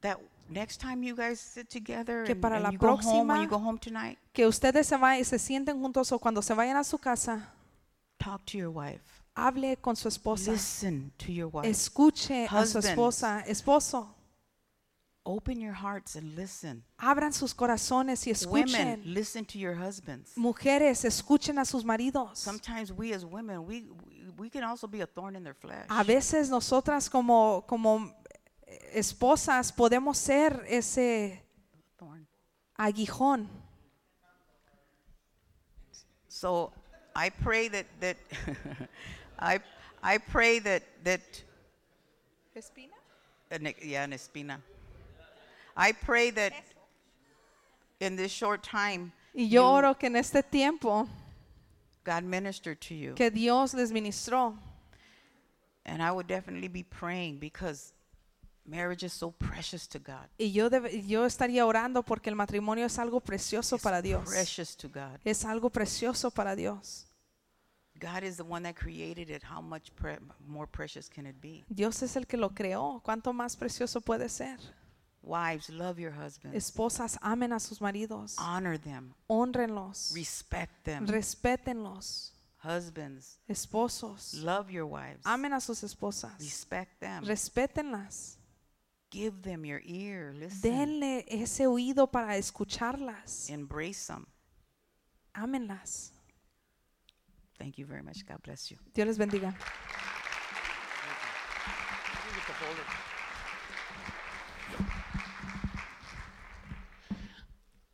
that next time you guys sit together Que and, para and la you go home, when próxima- you go home tonight, que ustedes se, se sienten juntos o cuando se vayan a su casa, talk to your wife. Hable con su esposa. Listen to your wife. Escuche a su Husbands. esposa. Esposo, Open your hearts and listen. abran sus corazones y Women, escuchen. listen to your husbands. Mujeres, escuchen a sus maridos. Sometimes we as women, we we- can also be a thorn in their flesh. A veces nosotras como, como esposas podemos ser ese aguijón. So I pray that that I I pray that that an, yeah, an espina. I pray that in this short time Y yo oro que en este tiempo God ministered to you. que Dios les ministró. And I would definitely be praying because marriage is so precious to God. Y yo, debe- yo estaría orando porque el matrimonio es algo precioso It's para Dios. precious to God. Es algo precioso para Dios. God is the one that created it. How much pre- more precious can it be? Dios es el que lo creó. ¿Cuánto más precioso puede ser? Wives, love your husbands. Esposas, amen a sus maridos. Honor them. Honrenlos. Respect them. Respétenlos. Husbands, Esposos, love your wives. amen a sus esposas. Respect them. Respétenlas. Give them your ear. Listen. Denle ese oído para escucharlas. Embrace them. Ámenlas. Thank you very much. God bless you. Dios les bendiga.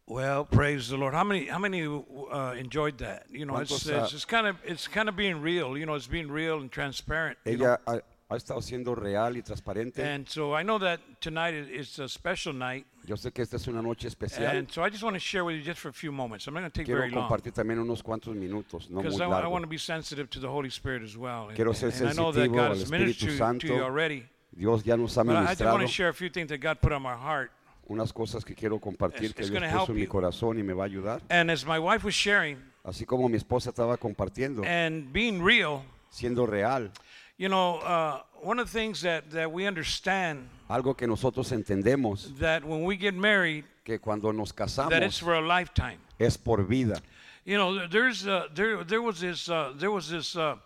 Well, praise the Lord. How many how many uh, enjoyed that? You know, it's, it's, it's kind of it's kind of being real. You know, it's being real and transparent. you know. Ella ha, estado siendo real y transparente. And so I know that tonight is, is a special night, Yo sé que esta es una noche especial. and so I just want to share with you just for a few moments. I'm not going to take Quiero very long compartir también unos cuantos minutos, no muy because I, largo. want to be sensitive to the Holy Spirit as well. And, Quiero ser and I know that sensitivo God al has Espíritu ministered to, Santo. you already. Dios ya nos ha But I just want ministrado to share a few things that God put on my heart. unas cosas que quiero compartir It's- que it's Dios gonna puso help en mi you. corazón y me va a ayudar. And as my wife was sharing Así como mi esposa estaba compartiendo, and being real, siendo real, you know, uh, one of the things that, that we understand algo que nosotros entendemos that when we get married, que cuando nos that it's casamos for a lifetime. es por vida. You know, there- there's uh, there there was this uh, there was this uh,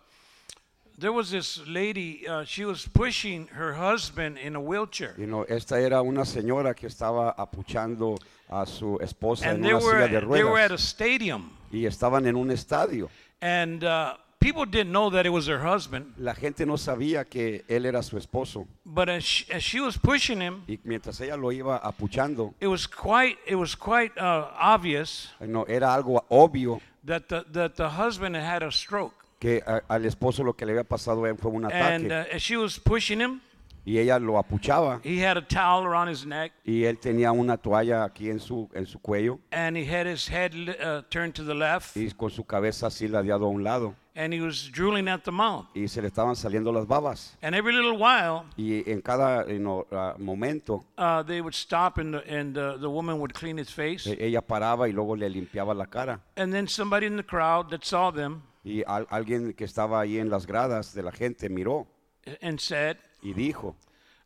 there was this lady. Uh, she was pushing her husband in a wheelchair, You know, esta era una señora que estaba apuchando a su esposa and en they una were silla de they were at a ruedas stadium, y estaban en un estadio. and uh, people didn't know that it was her husband. La gente no sabía que él era su esposo. But as she, as she was pushing him, y mientras ella lo iba apuchando, it was quite it was quite uh, obvious no, era algo obvio that the that the husband had had a stroke, que a- al esposo lo que le había pasado fue un and ataque. uh, as she was pushing him, y ella lo apuchaba. he had a towel around his neck, y él tenía una toalla aquí en su en su cuello. And he had his head uh, turned to the left. y con su cabeza así ladeado a un lado and he was drooling at the mouth. y se le estaban saliendo las babas And every little while, y en cada you know, ah, momento uh, they would stop and, the, and uh, the woman would clean his face. e- ella paraba y luego le limpiaba la cara And then somebody in the crowd that saw them y al- alguien que estaba ahí en las gradas de la gente miró and said, y dijo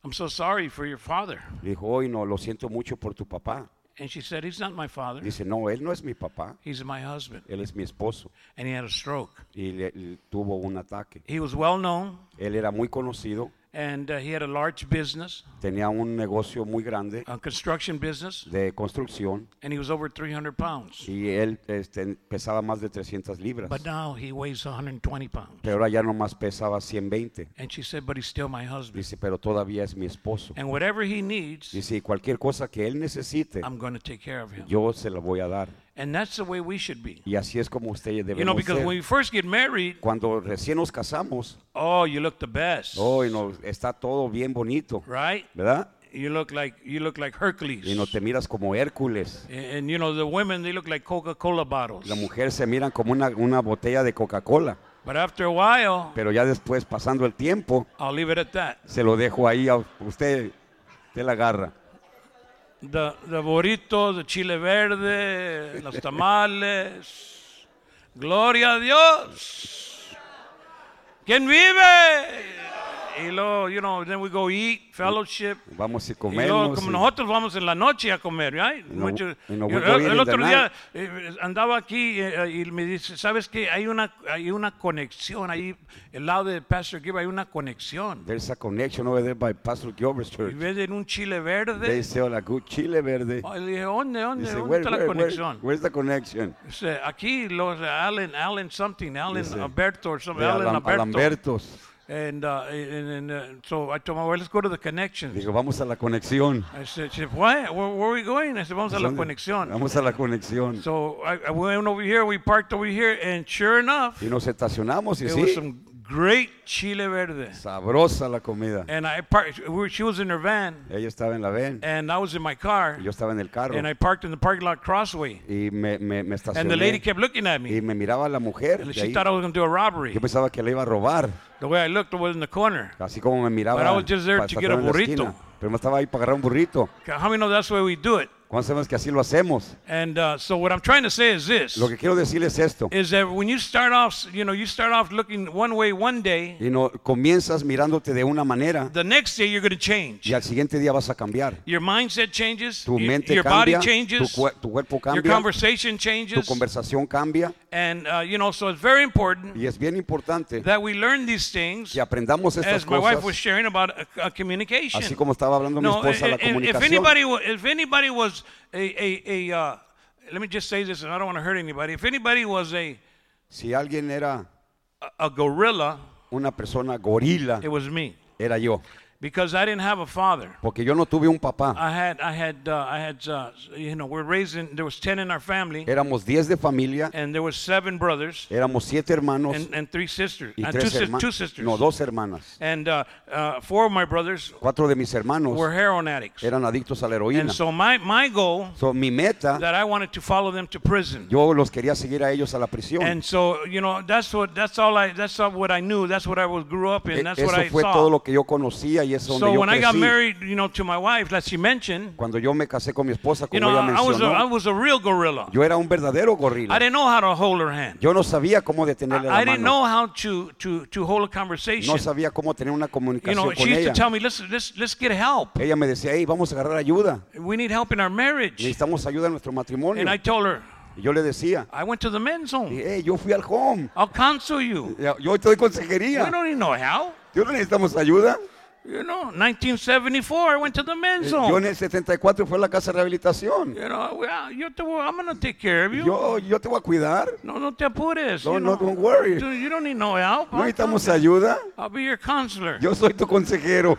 I'm so sorry for your father. dijo hoy no lo siento mucho por tu papá And she said, He's not my father. dice no él no es mi papá He's my husband. él es mi esposo And he had a stroke. y le- le- tuvo un ataque He was well known él era muy conocido and uh, he had a large business, tenía un negocio muy grande a construction business, de construcción and he was over 300 pounds. y él este, pesaba más de 300 libras But now he weighs 120 pounds. pero ahora ya nomás pesaba 120 And she said, But he's still my husband. dice pero todavía es mi esposo And whatever he needs, dice y cualquier cosa que él necesite I'm going to take care of him. yo se la voy a dar And that's the way we should be. y así es como usted You know, because ser when we first get married, cuando recién nos casamos oh, you look the best, hoy nos está todo bien bonito right? ¿verdad? You look like you look like Hercules. y no te miras como Hércules and, and, you know the women they look like Coca-Cola bottles. la mujer se miran como una, una botella de Coca-Cola But after a while, pero ya después pasando el tiempo I'll leave it at that. se lo dejo ahí a usted Te la agarra. The, the burrito, the chile verde, los tamales. Gloria a Dios. ¿Quién vive? Y luego, you know, then we go eat, fellowship. Vamos y Y luego, comemos. como y- nosotros vamos en la noche a comer, right? no- Mucho- y no yo- el, in otro día eh, andaba aquí eh, y me dice, ¿sabes qué? Hay una, hay una conexión ahí, el lado de Pastor Gibb hay una conexión. There's a connection over there by Pastor Gilbert's Y church. venden un chile They verde. sell a good chile verde. Oh, y le dije, ¿dónde, dónde, Dice, dónde where, está la where, where- conexión? where's the connection? Dice, aquí los Allen, Allen something, Allen Dice, Alberto or something, De Allen Alam- Alberto. Alambertos. And, uh, and, and uh, so I told my wife, let's go to the connections. Digo, vamos a la conexión. I said, she said, why? Where, where are we going? I said, vamos a la conexión. Vamos a la conexión. So I, I went over here, we parked over here, and sure enough, Y nos estacionamos y it was sí, some great chile verde. sabrosa la comida. And I parked, she was in her van, Ella estaba en la ven, and I was in my car, y yo estaba en el carro. and I parked in the parking lot crossway. Y me, me, me And the lady estacioné. kept looking at me. Y me miraba la mujer. de She ahí. thought I was going to do a robbery. Yo pensaba que le iba a robar. The way I looked, I was in the corner. Así como me miraba. But I was just there to get a burrito. Pero me estaba ahí para agarrar un burrito. How many know that's the way we do it? ¿Cuándo sabemos que así lo hacemos? And uh, so what I'm trying to say is this. Lo que quiero decirles es esto. is that when you start off, you know, you start off looking one way one day, Y no, comienzas mirándote de una manera the next day you're going to change. y al siguiente día vas a cambiar. Your mindset changes, Tu y- mente your body cambia, tu, changes, tu cuerpo your cambia, conversation tu changes, conversación cambia. and uh, you know, so it's very important Y es bien importante that we learn these things. que aprendamos estas As my wife was cosas. sharing about uh, uh, communication. Así como estaba hablando mi No, esposa, la i- i- if comunicación. anybody, wa- if anybody was a, a, a uh, let me just say this, and I don't want to hurt anybody. If anybody was a, Si alguien era a, a gorilla, una persona gorila, it was me, era yo. Because I didn't have a father. Porque yo no tuve un papá. I had, I had, uh, I had, uh, you know, we're raising. There was ten in our family, Éramos 10 de familia, and there was seven brothers éramos siete hermanos and, and three sisters, y and two, tres sis- two sisters. No, dos hermanas. And uh, uh, four of my brothers Cuatro de mis hermanos were heroin addicts. eran adictos a la heroína. And so my, my goal So, mi meta, that I wanted to follow them to prison. yo los quería seguir a ellos a la prisión. And so, you know, that's what that's all I that's all what I knew. That's what I was grew up in. E- That's what Eso I fue saw. todo lo que yo conocía y donde so yo when I got crecí. married, you know, to my wife, that she mentioned, Cuando yo me casé con mi esposa, you como know, ella I was a, I was a real gorilla. yo era un verdadero I gorila. didn't know how to hold her hand. Yo no sabía cómo detenerle I, I la didn't mano. know how to to to hold a conversation. No sabía cómo tener una You comunicación know, con she used to ella. tell me, let's let's let's get help. Ella me decía, hey, vamos a agarrar ayuda. We need help in our marriage. Necesitamos ayuda en nuestro matrimonio. And I told her, Y yo le decía, I went to the men's home. hey, yo fui al home. I'll counsel you. Yo te doy We consejería. don't need no help. Yo no necesitamos ayuda. You know, 1974, I went to the men's Yo home. en el 74 fue a la casa de rehabilitación. You know, well, yo te voy- I'm to take care of you. Yo, yo te voy a cuidar. No, no te apures. No, you no, know. don't worry. Dude, you don't need no help. No I'll, necesitamos ayuda. I'll be your counselor. Yo soy tu consejero.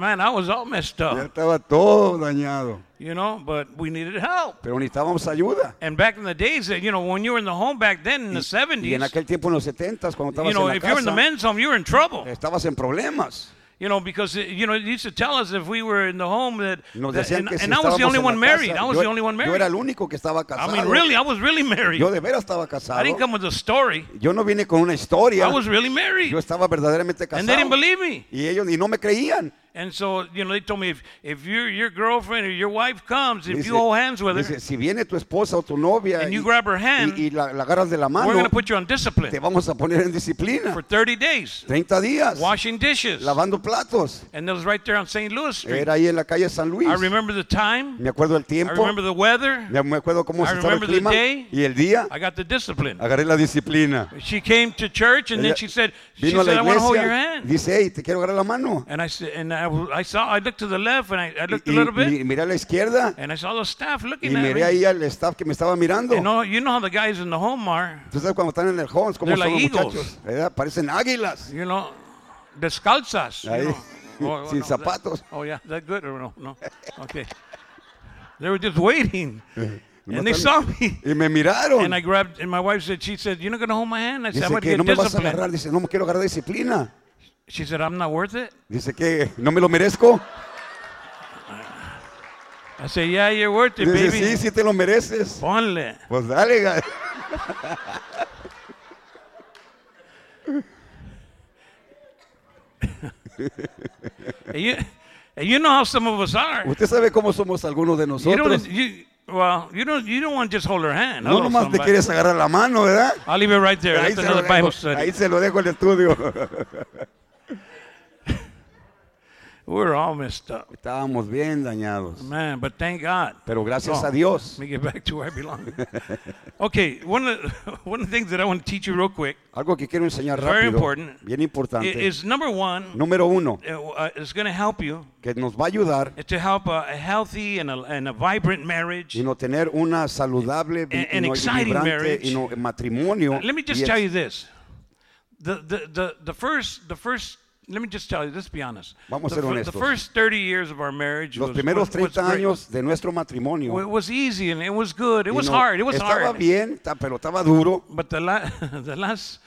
Man, I was all messed Ya up, estaba todo dañado. you know, but we needed help. Pero necesitábamos ayuda. And back in the days, uh, you know, when you were in the home back then in the Y en 70s, aquel tiempo, en los 70s, cuando estabas you know, en if la you were in the casa, men's home, you were in trouble. estabas en problemas. You know, because, uh, you know, it used to tell us if we were in the home that, Nos that- and, que si and I was the only one married. casa, I was yo, the only one yo era married. el único que estaba I casado. mean, really, I was really married. Yo de veras estaba I casado. didn't come with a story. Yo no vine con una historia. I was really married. Yo estaba verdaderamente And they didn't casado. believe me. Y ellos y no me creían. And so, you know, they told me if, if your your girlfriend or your wife comes, if Dice- you hold hands with her dice, si viene tu esposa o tu novia and y, you grab her hand, y- y la, la agarras de la we're going to put you on discipline te vamos a poner en disciplina. for 30 days, 30 días washing dishes. lavando platos. And that was right there on St. Louis Street. Era ahí en la calle San Luis. I remember the time. Me acuerdo el I remember the weather. Me acuerdo cómo I se estaba el remember the clima day. y el día. I got the discipline. Agarré la disciplina. She came to church and then she said, she said, I want to hold your hand. Dice, hey, te quiero agarrar la mano. And I said, and I, w- I saw, I looked to the left and I, I looked a little bit y miré a la izquierda and I saw the staff y looking at miré me. ahí al staff que me estaba mirando. You know, you know how the guys in the home are. Tú sabes cuando están en el Homes, cómo They're son like los eagles. muchachos. ¿verdad? Parecen águilas. You know, descalzas. you Ahí, know. Oh, oh, sin no, that- zapatos. oh, yeah, that good or no? No. Okay. They were just waiting. Nomás And they saw me. Y me miraron. And I grabbed, and my wife said, she said, You're not going to hold my hand? I said, I'm Dice going to que no get me vas a discipline. agarrar. Dice, no me quiero agarrar disciplina. She said, I'm not worth it. Dice que no me lo merezco. I said, Yeah, you're worth it, Dice, baby. sí, sí te lo mereces. Ponle. Pues dale. ga- and, you, and you know how some of us are. Usted sabe cómo somos algunos de You nosotros. don't, you, well, you don't, you don't want to just hold her hand. No Hello, nomás te somebody. quieres agarrar la mano, ¿verdad? I'll leave it right there. Ahí That's se, lo another Bible dejo, study. ahí se lo dejo el estudio. We're all messed up. Estábamos bien dañados. Man, but thank God. Pero gracias Oh, a Dios. Let me get back to where I belong. okay, one of, the, one of the things that I want to teach you real quick Algo que quiero enseñar Very rápido, important. bien importante. is number one, Número uno, uh, uh, is going to help you que nos va a ayudar to help a, a healthy and a, and a vibrant marriage. y no tener una saludable vi- An- an y no exciting marriage. y no matrimonio. Let me just tell you this. The, the, the, the first, the first, let me just tell you, let's be honest. Vamos a the, ser fir- the honestos. first 30 years of our marriage Los was, primeros was, was 30 great. años de nuestro matrimonio. It was easy and it was good. It was no- hard. It was estaba hard. bien, ta- pero estaba duro. But the, la- the last,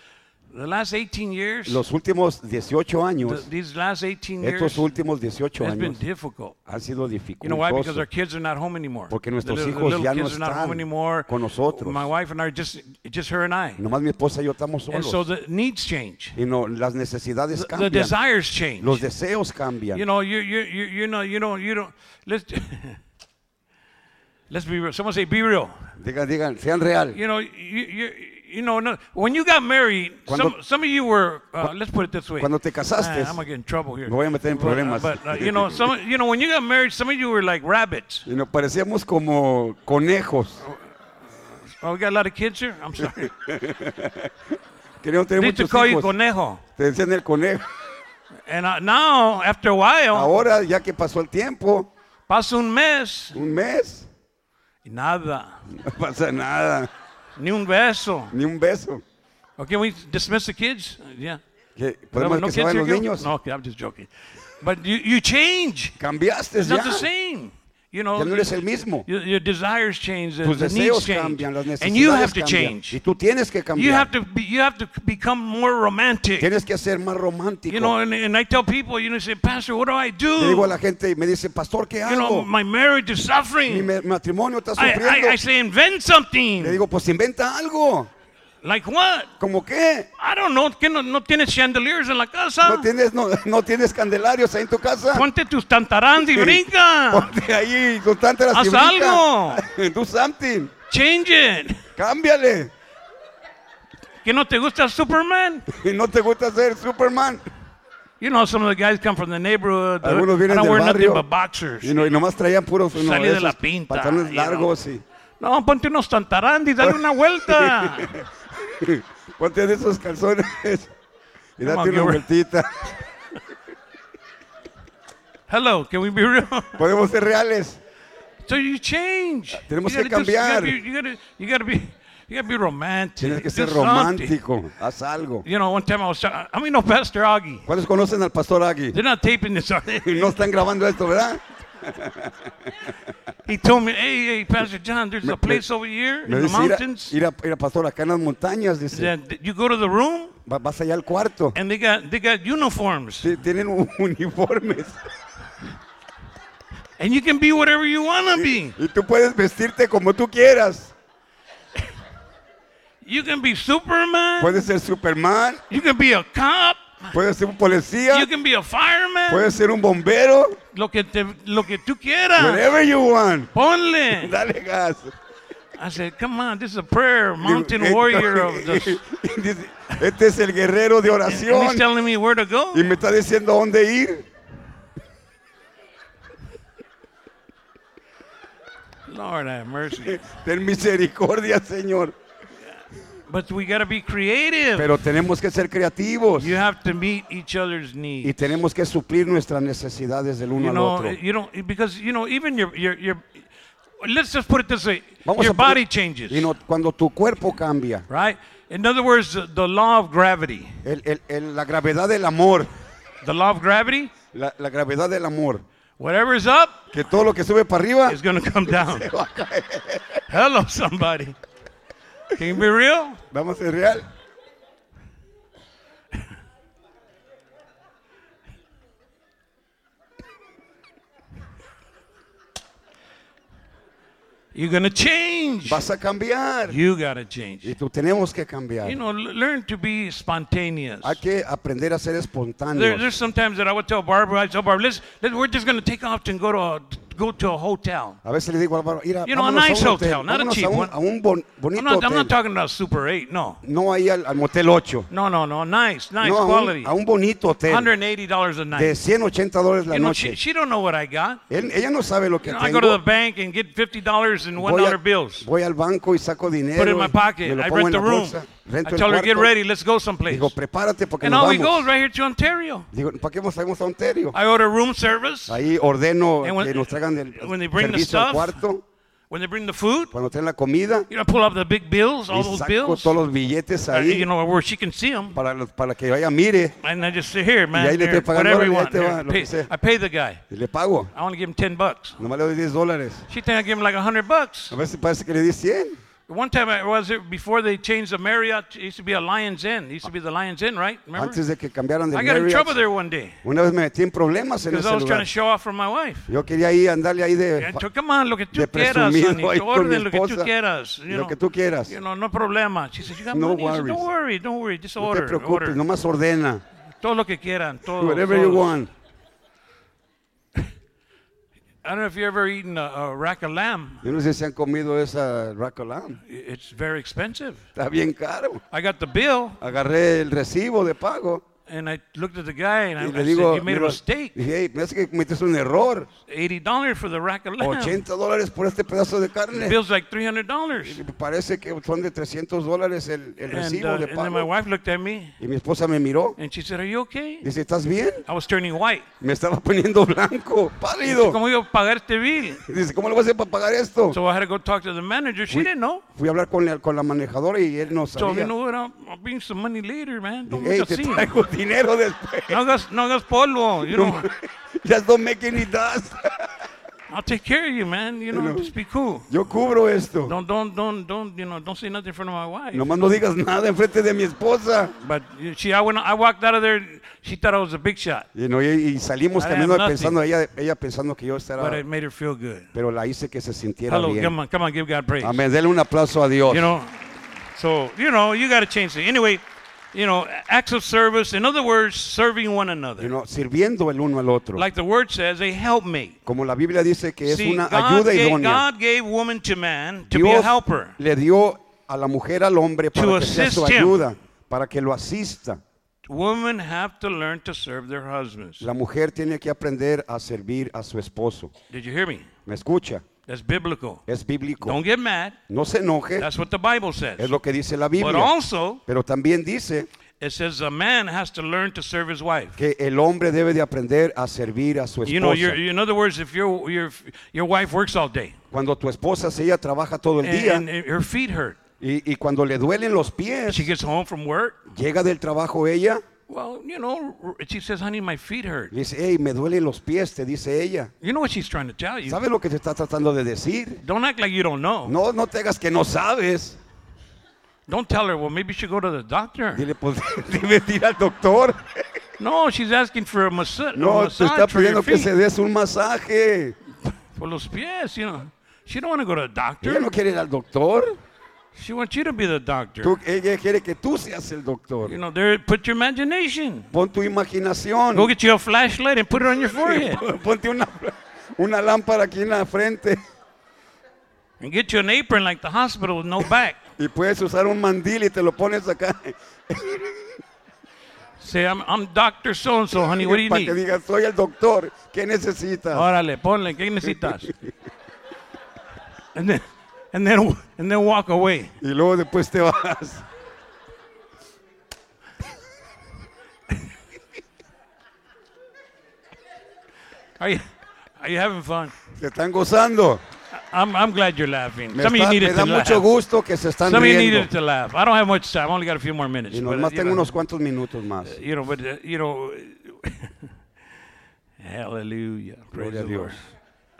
the last 18 years, Los últimos 18 the- años, these last 18 years, estos últimos 18 has been años difficult. han sido You know why? Because our kids are not home anymore. Porque The nuestros the hijos ya no están con nosotros. My wife and I are just, just her and I. Nomás mi esposa y yo estamos And so solos. the needs change. Y no, las necesidades The, the cambian. desires change. Los deseos cambian. You know, you you you you know you know you don't let's let's be real. Someone say be real. Digan, digan, sean real. You know, you you you know no, when you got married, Cuando- some some of you were uh, let's put it this way. Cuando te casaste, Man, I'm gonna get in trouble here. me voy a meter en But, uh, problemas. But, uh, you know, some you know when you got married, some of you were like rabbits. Y nos parecíamos como conejos. Oh, we got a lot of kids here. I'm sorry. Queríamos tener muchos call you conejo. Te decían el conejo. And uh, now, after a while, Ahora, ya que pasó el tiempo, pasa un mes un mes, y nada, no pasa nada. Ni un beso. Ni un beso. Okay, we dismiss the kids? Uh, Yeah. Que podemos no que se kids vayan los niños. No, okay, I'm just joking. But you, you change. Cambiaste It's ya. not the same. You know, Ya no eres el mismo. your, your desires change, the, Tus the needs deseos change, cambian, las and you have necesidades to cambian. change. Y tú tienes que You have cambiar. to be, you have to become more romantic. Tienes que ser más romántico. You know, and, and I tell people, you know, say, Pastor, what do I Le digo a do? la gente y me dice, pastor, ¿qué You know, hago? my marriage is Mi suffering. ma- matrimonio está I, sufriendo. I, I say, invent something. Le digo, pues inventa algo. Like what? ¿Cómo qué? I don't know. ¿Qué no, no tienes chandeliers en la casa? ¿No tienes, no, no tienes candelarios ahí en tu casa? Ponte tus tantarans y brinca. Ponte ahí con tantas Haz algo. Do something. Change it. Cámbiale. ¿Que no te gusta Superman? Y no te gusta ser Superman. You know, some of the guys come from the neighborhood. Algunos vienen del barrio. but boxers. Y, no, y nomás traían puros uno, Salí de esos la pinta, pantalones largos y No, ponte unos tantarans y dale una vuelta. ponte de esos calzones y date una vueltita. Hello, can we be real? Podemos ser reales. So you change. Tenemos You que gotta just- cambiar. You gotta, be, you gotta, be, you gotta be romantic. Tienes que ser something. romántico. Haz algo. You know, one time I was, talking- I mean, no, Pastor Augie. ¿Cuáles conocen al pastor Agui? They're not taping this, no están grabando esto, ¿verdad? He told me, hey, hey, Pastor John, there's a place over here in Me the dice, ir a, mountains. ir a- ir a pastor acá en las montañas, dice. That you go to the room Va- Vas allá al cuarto. and they got they got uniforms, Sí, Tienen un- uniformes. and you can be whatever you wanna be. Y tú puedes vestirte como tú quieras. You can be Superman. Puedes ser Superman, You can be a cop. Puedes ser un policía, You can be a fireman. puedes ser un bombero. Lo que te, lo que tú quieras. Whatever you want. Ponle. Dale gas. I said, come on, this is a prayer, mountain eh, warrior of the. Este es el guerrero de And he's oración. telling me where to go. Y me está diciendo a dónde ir. Lord have mercy. Ten misericordia, Señor. But we got to be creative. Pero tenemos que ser creativos. You have to meet each other's Y needs. tenemos que suplir nuestras necesidades del uno You al know, otro. you know, because you know, even your your your. Let's just put it this way: Vamos your a body changes, Y no- cuando tu cuerpo cambia, right? In other words, the, the law of gravity. el- el- el- la gravedad del amor, The law of gravity. la, la gravedad del amor, Whatever's up que todo lo que sube para arriba is going to come down. Hello, somebody. Can you be real? Vamos a ser real. You're going to change. Vas a cambiar. You got to change. Y tú tenemos que cambiar. You know, learn to be spontaneous. Hay que aprender a ser There, espontáneos. there's sometimes that I would tell Barbara, I tell Barbara, let's, let's, we're just going to take off and go to a, go to a hotel. A veces le digo a Álvaro, mira, You know, a nice un hotel, hotel, not a cheap a un, one. a un bon- I'm bonito not, I'm hotel. not talking about Super 8, no. No ahí al, al Motel 8. No, no, no, nice, nice no, a quality. un, a un bonito hotel. $180 a De night. 180 dólares la You know, noche. she, she don't know what I got. Él- ella no sabe lo que You know, I tengo. go to the bank and get $50 in $1 voy, a- bills. voy al banco y saco dinero. Put it in my pocket. I rent en the room. bolsa. I Rento el tell her, get ready, let's go someplace. Digo, prepárate porque And nos out we vamos. go right here to Ontario. Digo, ¿para qué nos traemos a Ontario? I order room service. Ahí ordeno And when- que nos traigan el when they bring the servicio al stuff, cuarto. When they bring the food, Cuando traen la comida, you know, pull up the big bills, all y those saco bills. todos los billetes Uh, ahí you know, where she can see them. para, los- para que vaya mire And I just say, here, man, ahí le here, estoy pagando, whatever you ahí want. te Here, lo pay- que sea. I pay the guy. y le pago. I want to give him 10 bucks. Nomás le doy 10 dólares. She think I give him like 100 bucks. A veces parece que le di 100. One time I was there before they changed the Marriott. It used to be a Lion's Inn. It used to be the Lion's Inn, right? Remember? Antes de que cambiaran de I got in trouble there one day Una vez me metí en problemas en because ese I was trying lugar. to show off for my wife. Yo quería ir andarle ahí de, Yeah, so come on, lo que tú de quieras, presumido honey. ahí Tú con mi orden lo que tú esposa. quieras. You lo know, que tú quieras. you know, no problema. She said, you got No money? I said, don't worry, don't worry. Just No te preocupes, order. nomás ordena. Todo lo que quieran. Todo, Whatever you todo. want. I don't know if you ever eaten a, a rack of lamb. Yo no sé si han comido esa racolam. It's very expensive. Está bien caro. I got the bill Agarré el recibo de pago and I looked at the guy and I, y I le said, digo, you made a mira, mistake. dije, "Hey, hace que cometiste un error. $80 for the rack of lamb. 80 dólares por este pedazo de carne. bill's like $300. Y me Parece que son de 300 dólares el, el And, recibo uh, de and then my pago. wife looked at me Y mi esposa me miró. and she said, are you okay? Dice, ¿estás bien? I was turning white. Me estaba poniendo blanco, pálido. ¿Cómo iba a pagar este bill? Dice, ¿cómo le voy a hacer para pagar esto? So I had to go talk to the manager. She didn't know. Fui a hablar con la, con la manejadora y él no So sabía. you know what? I'll, I'll bring some money later, man. Don't make hey, a te scene. traigo dinero después. No hagas, no hagas polvo. You know, Just don't make any dust. I'll take care of you, man. You know, know. just be cool. Yo cubro esto. Don't, don't, don't, don't, you know, don't say nothing in front of my wife. Nomás no digas nada enfrente de mi esposa. But you- she, I went, I walked out of there. She thought I was a big shot, Y, no, y, y salimos caminando pensando, ella, ella pensando que yo but estaba, it made her feel good. pero la hice que se sintiera Hello, bien. come on, come on, give God praise. Amén. Dele un aplauso a Dios. You know, so you know, you got to change it. Anyway, you know, acts of service. In other words, serving one another. You know, sirviendo el uno al otro. Like the word says, a helpmate. Como la Biblia dice que es See, una God, ayuda gave, idónea. God gave woman to man to be a Dios helper. le dio a la mujer al hombre para que sea su assist him. ayuda, para que lo asista. Women have to learn to serve their husbands. La mujer tiene que aprender a servir a su esposo. Did you hear me? ¿Me escucha? That's biblical. Es bíblico. Don't get mad. No se enoje, That's what the Bible says. es lo que dice la But Biblia. also, Pero también dice it says a man has to learn to serve his wife. que el hombre debe de aprender a servir a su You know, esposa. in other words, if your your your wife works all day Cuando tu esposa, si ella trabaja todo el and, día and her feet hurt, y, y cuando le duelen los pies, she gets home from work. llega del trabajo ella, Well, you know, she says, "Honey, my feet hurt." le dice, hey, me duelen los pies, te dice ella. You know what she's trying to tell you. ¿Sabes lo que te está tratando de decir? Don't act like you don't know. No, no te hagas que no sabes. Don't tell her, "Well, maybe you should go to the doctor." Dile, pues, debes ir al doctor. No, she's asking for a, massa- a No, te está massage pidiendo que se des un masaje. For los pies, you know. She don't want to go to the doctor. Ella no quiere ir al doctor. She wants you to be the doctor. Tú- ella quiere que tú seas el doctor. You know, there. Put your imagination. Pon tu imaginación. Go get you a flashlight and put it on your forehead, Ponte una, una lámpara aquí en la frente and get you an apron like the hospital with no back. y puedes usar un mandil y te lo pones acá Say, I'm, I'm Doctor So and So, honey. What do you para que need? digas, soy el doctor. ¿Qué necesitas? Órale, ponle. ¿Qué necesitas? And then, and then, and then walk away. Y luego después te vas. Are you, are you having fun? Se están gozando. I'm, I'm glad you're laughing. Me, Some of you está- needed me da to laugh. mucho gusto que se están Some of you riendo. needed to laugh. I don't have much time. I only got a few more minutes. Y but, nomás you tengo know, unos cuantos minutos más. you know, but uh, you know, hallelujah, praise Gloria a the Dios. Lord.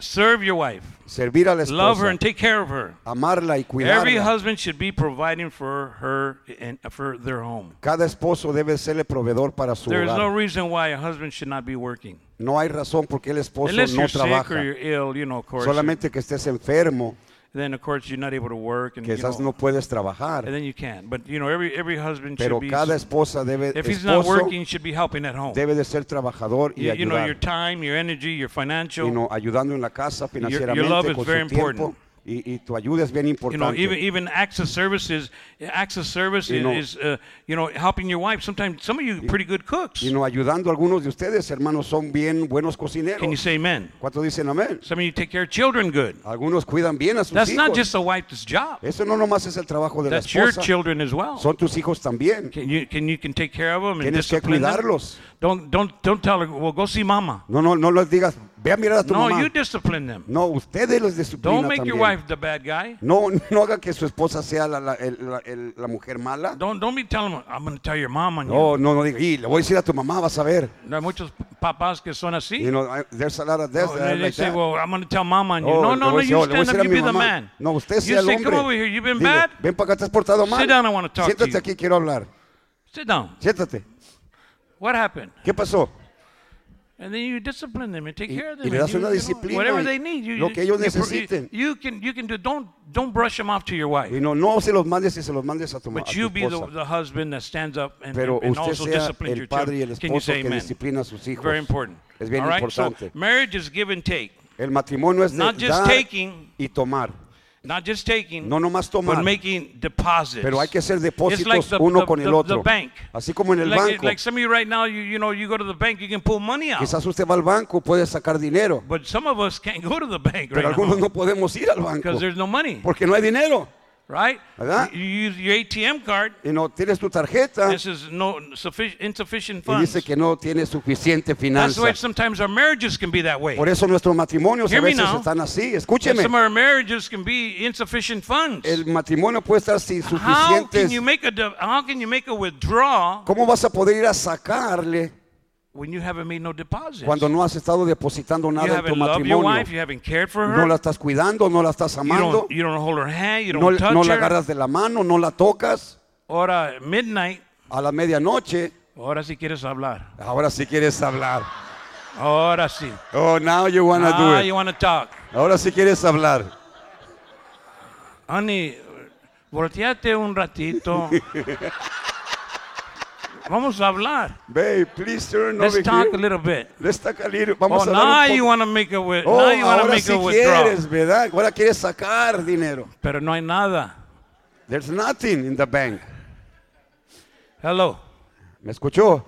Serve your wife, Servir a la love her, and take care of her. amarla y Every husband should be providing for her and for their home. Cada esposo debe serle proveedor para su There is no reason why a husband should not be working, No hay razón por qué el esposo unless no you're sick or trabaja. you're ill. You know, of course. Solamente que estés enfermo. Then of course you're not able to work, and you know, no puedes and then you can't. But you know, every every husband pero should be. cada esposa debe, if he's not working, should be helping at home. debe de ser trabajador y You, you know, your time, your energy, your financial. y no, ayudando en la casa your love financieramente is con very su tiempo, important. Y, y tu ayuda es bien you know, importante. even even access services, access service know- is, uh, you know, helping your wife. Sometimes some of you pretty good cooks. y no ayudando a algunos de ustedes, hermanos, son bien buenos cocineros. Can you say amen? ¿Cuántos dicen amén? Some of you take care of children good. Algunos cuidan bien a sus That's not hijos. just a wife's job. Eso no nomás es el trabajo de la That's your esposa, children as well. son tus hijos también. Can you can you can take care of them and Tienes que discipline them? cuidarlos. Don't don't don't tell her. Well, go see mama. No, no, no les digas, ve a mirar a tu No, mamá. you discipline them. No, ustedes los Don't disciplinan make your también. wife the bad guy. No, no haga que su esposa sea la, la- la- la mujer mala. Don't don't be telling them. I'm going to tell your mom on No, no, no diga, y le voy a decir a tu mamá, vas a ver. you. Hay muchos papás que son así. You know, I- there's a lot of this, Oh, that, and they like say, that. well, I'm going to tell mama on you. Oh, no, no, no, decir, you oh, stand up, you be the man. No, usted you sea el say, hombre. come over here, you've been Dile, bad? Ven para acá, te has portado mal. Sit down, I talk to Siéntate you. aquí, quiero hablar. Sit down. Siéntate. What happened? ¿Qué pasó? And then you discipline them and take Y- care of y them. le das una you disciplina whatever they need. You, lo que ellos you- necesiten. You can, you can do, don't, don't brush them off to your wife. Y no, no se los mandes y se los mandes a tu, ma- a But tu you be the, the husband that stands up and, Pero and usted also sea disciplines el your padre y el Can you esposo say que amen? disciplina a sus hijos. Very important. Es bien All right? importante. So marriage is give and take. El matrimonio es de Not just dar taking. y tomar. Not just taking, No nomás tomar. but making deposits. Pero hay que hacer It's depósitos like the, uno the- con el the- otro. the bank. Así como en el like, banco. like some of you right now, you, you know, you go to the bank, you can pull money out. Quizás usted va al banco, puede sacar dinero. But some of us can't go to the bank Pero right algunos now no podemos ir al banco. because there's no money, Porque no hay dinero. Right? ¿Verdad? You use your ATM card. Y no tienes tu tarjeta This is no sufficient, insufficient y funds. dice que no tienes suficiente That's finanza. why sometimes our marriages can be that way. Por eso nuestros matrimonios a Hear veces now. están así. Escúcheme. some of our marriages can be insufficient funds. El matrimonio puede estar sin How can suficientes. you make a de- how can you make a withdrawal ¿Cómo vas a poder ir a sacarle when you haven't made no deposits? cuando no has estado depositando you nada en tu matrimonio? wife, you haven't cared for her. No la estás cuidando, no la estás you amando, don't you don't hold her hand, you no, don't no la agarras de la mano, no la tocas. Ahora midnight, A la medianoche, ahora sí quieres hablar. ahora sí quieres hablar. Ahora sí. Oh, now you wanna do Ah, it. you want to talk. Ahora sí quieres hablar. Honey, volteate un ratito. Vamos a hablar. Babe, please turn Let's over talk a here. little bit. Let's talk a little. Oh, Vamos a now hablar un you poco. want to make a wi- Oh, now you want to ahora make sí a withdrawal. quieres, ¿verdad? Ahora quieres sacar dinero. Pero no hay nada. There's nothing in the bank. Hello. ¿Me escuchó?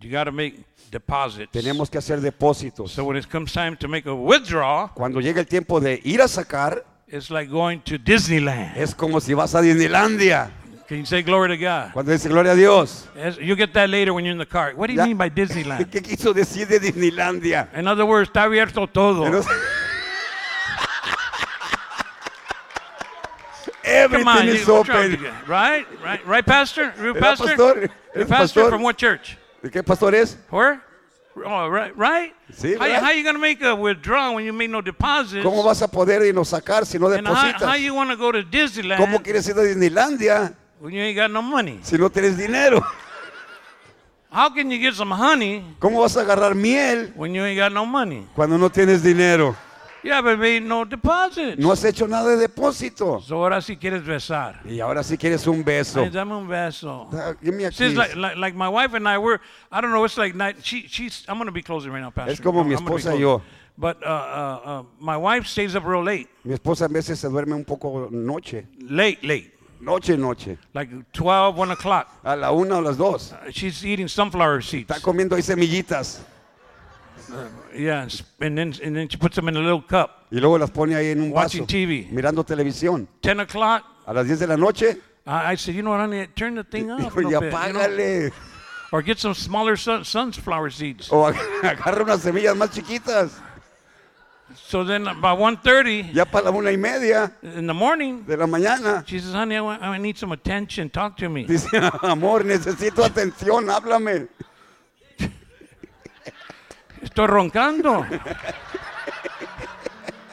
You got to make deposits. Tenemos que hacer depósitos. So when it comes time to make a withdrawal, Cuando llega el tiempo de ir a sacar, it's like going to Disneyland. es como si vas a Disneylandia. Can you say glory to God? Cuando dice gloria a Dios. Yes, You get that later when you're in the car. What do you Ya. mean by Disneyland? ¿Qué quiso decir de Disneylandia? In other words, está abierto todo. No sé. Come Everything on, is you- what's wrong open. you? right? Right? Right, Pastor? A pastor? pastor? A pastor from what church? ¿De qué pastor es? Where? Oh, right, right? Sí, how, you, ¿verdad? how you going to make a withdrawal when you make no deposits? ¿Cómo vas a poder irnos sacar si no and how, how depositas? you want to go to Disneyland ¿Cómo quieres ir a Disneylandia when you ain't got no money? si no tienes dinero? How can you get some honey ¿Cómo vas a agarrar miel when you ain't got no money? cuando no tienes dinero? You haven't made no deposits. No has hecho nada de depósito. So ahora sí quieres besar. Y ahora sí quieres un beso. Ay, dame un beso. Ah, Give me a kiss. like, like, like my wife and I were, I don't know, it's like night, she, she's, I'm going to be closing right now, Pastor. Es como I'm- mi I'm gonna be esposa y closing. yo. But uh, uh, uh, my wife stays up real late, Mi esposa a veces se duerme un poco noche. late, late, Noche, noche. like 12, 1 o'clock. A la una o las dos. Uh, She's eating sunflower seeds. Está comiendo ahí semillitas. Yeah, and then, and then she puts them in a little cup. Y luego las pone ahí en un vaso. Watching TV. Mirando televisión. 10 o'clock, A las 10 de la noche. I, I said, you know what, honey, turn the thing off a Dijo, little ya bit, you know? págale. or get some smaller sun, sunflower seeds. O ag- agarra unas semillas más chiquitas. So then about 1.30 Ya para la una y media in the morning, de la mañana. she says, honey, I, want, I need some attention, talk to me. Dice, amor, necesito atención, háblame. Estoy roncando.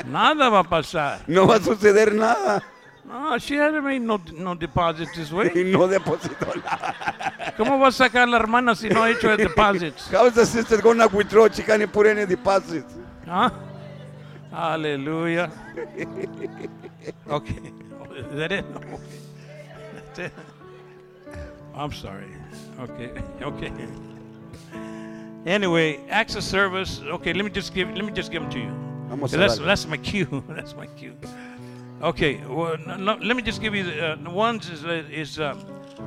Nada va a pasar. No va a suceder nada. No, she hasn't made no, no deposits this Y way. no depositó nada. ¿Cómo va a sacar la hermana si no ha hecho deposits? How is the sister gonna withdraw? She can't put any deposits. Huh? Hallelujah. Okay. Is that it? That's it. I'm sorry. Okay. Okay. Anyway, acts of service. Okay, let me just give let me just give them to you. Vamos a that's darle. that's my cue. that's my cue. Okay. Well, no, no, let me just give you the, uh, the ones is uh, is uh,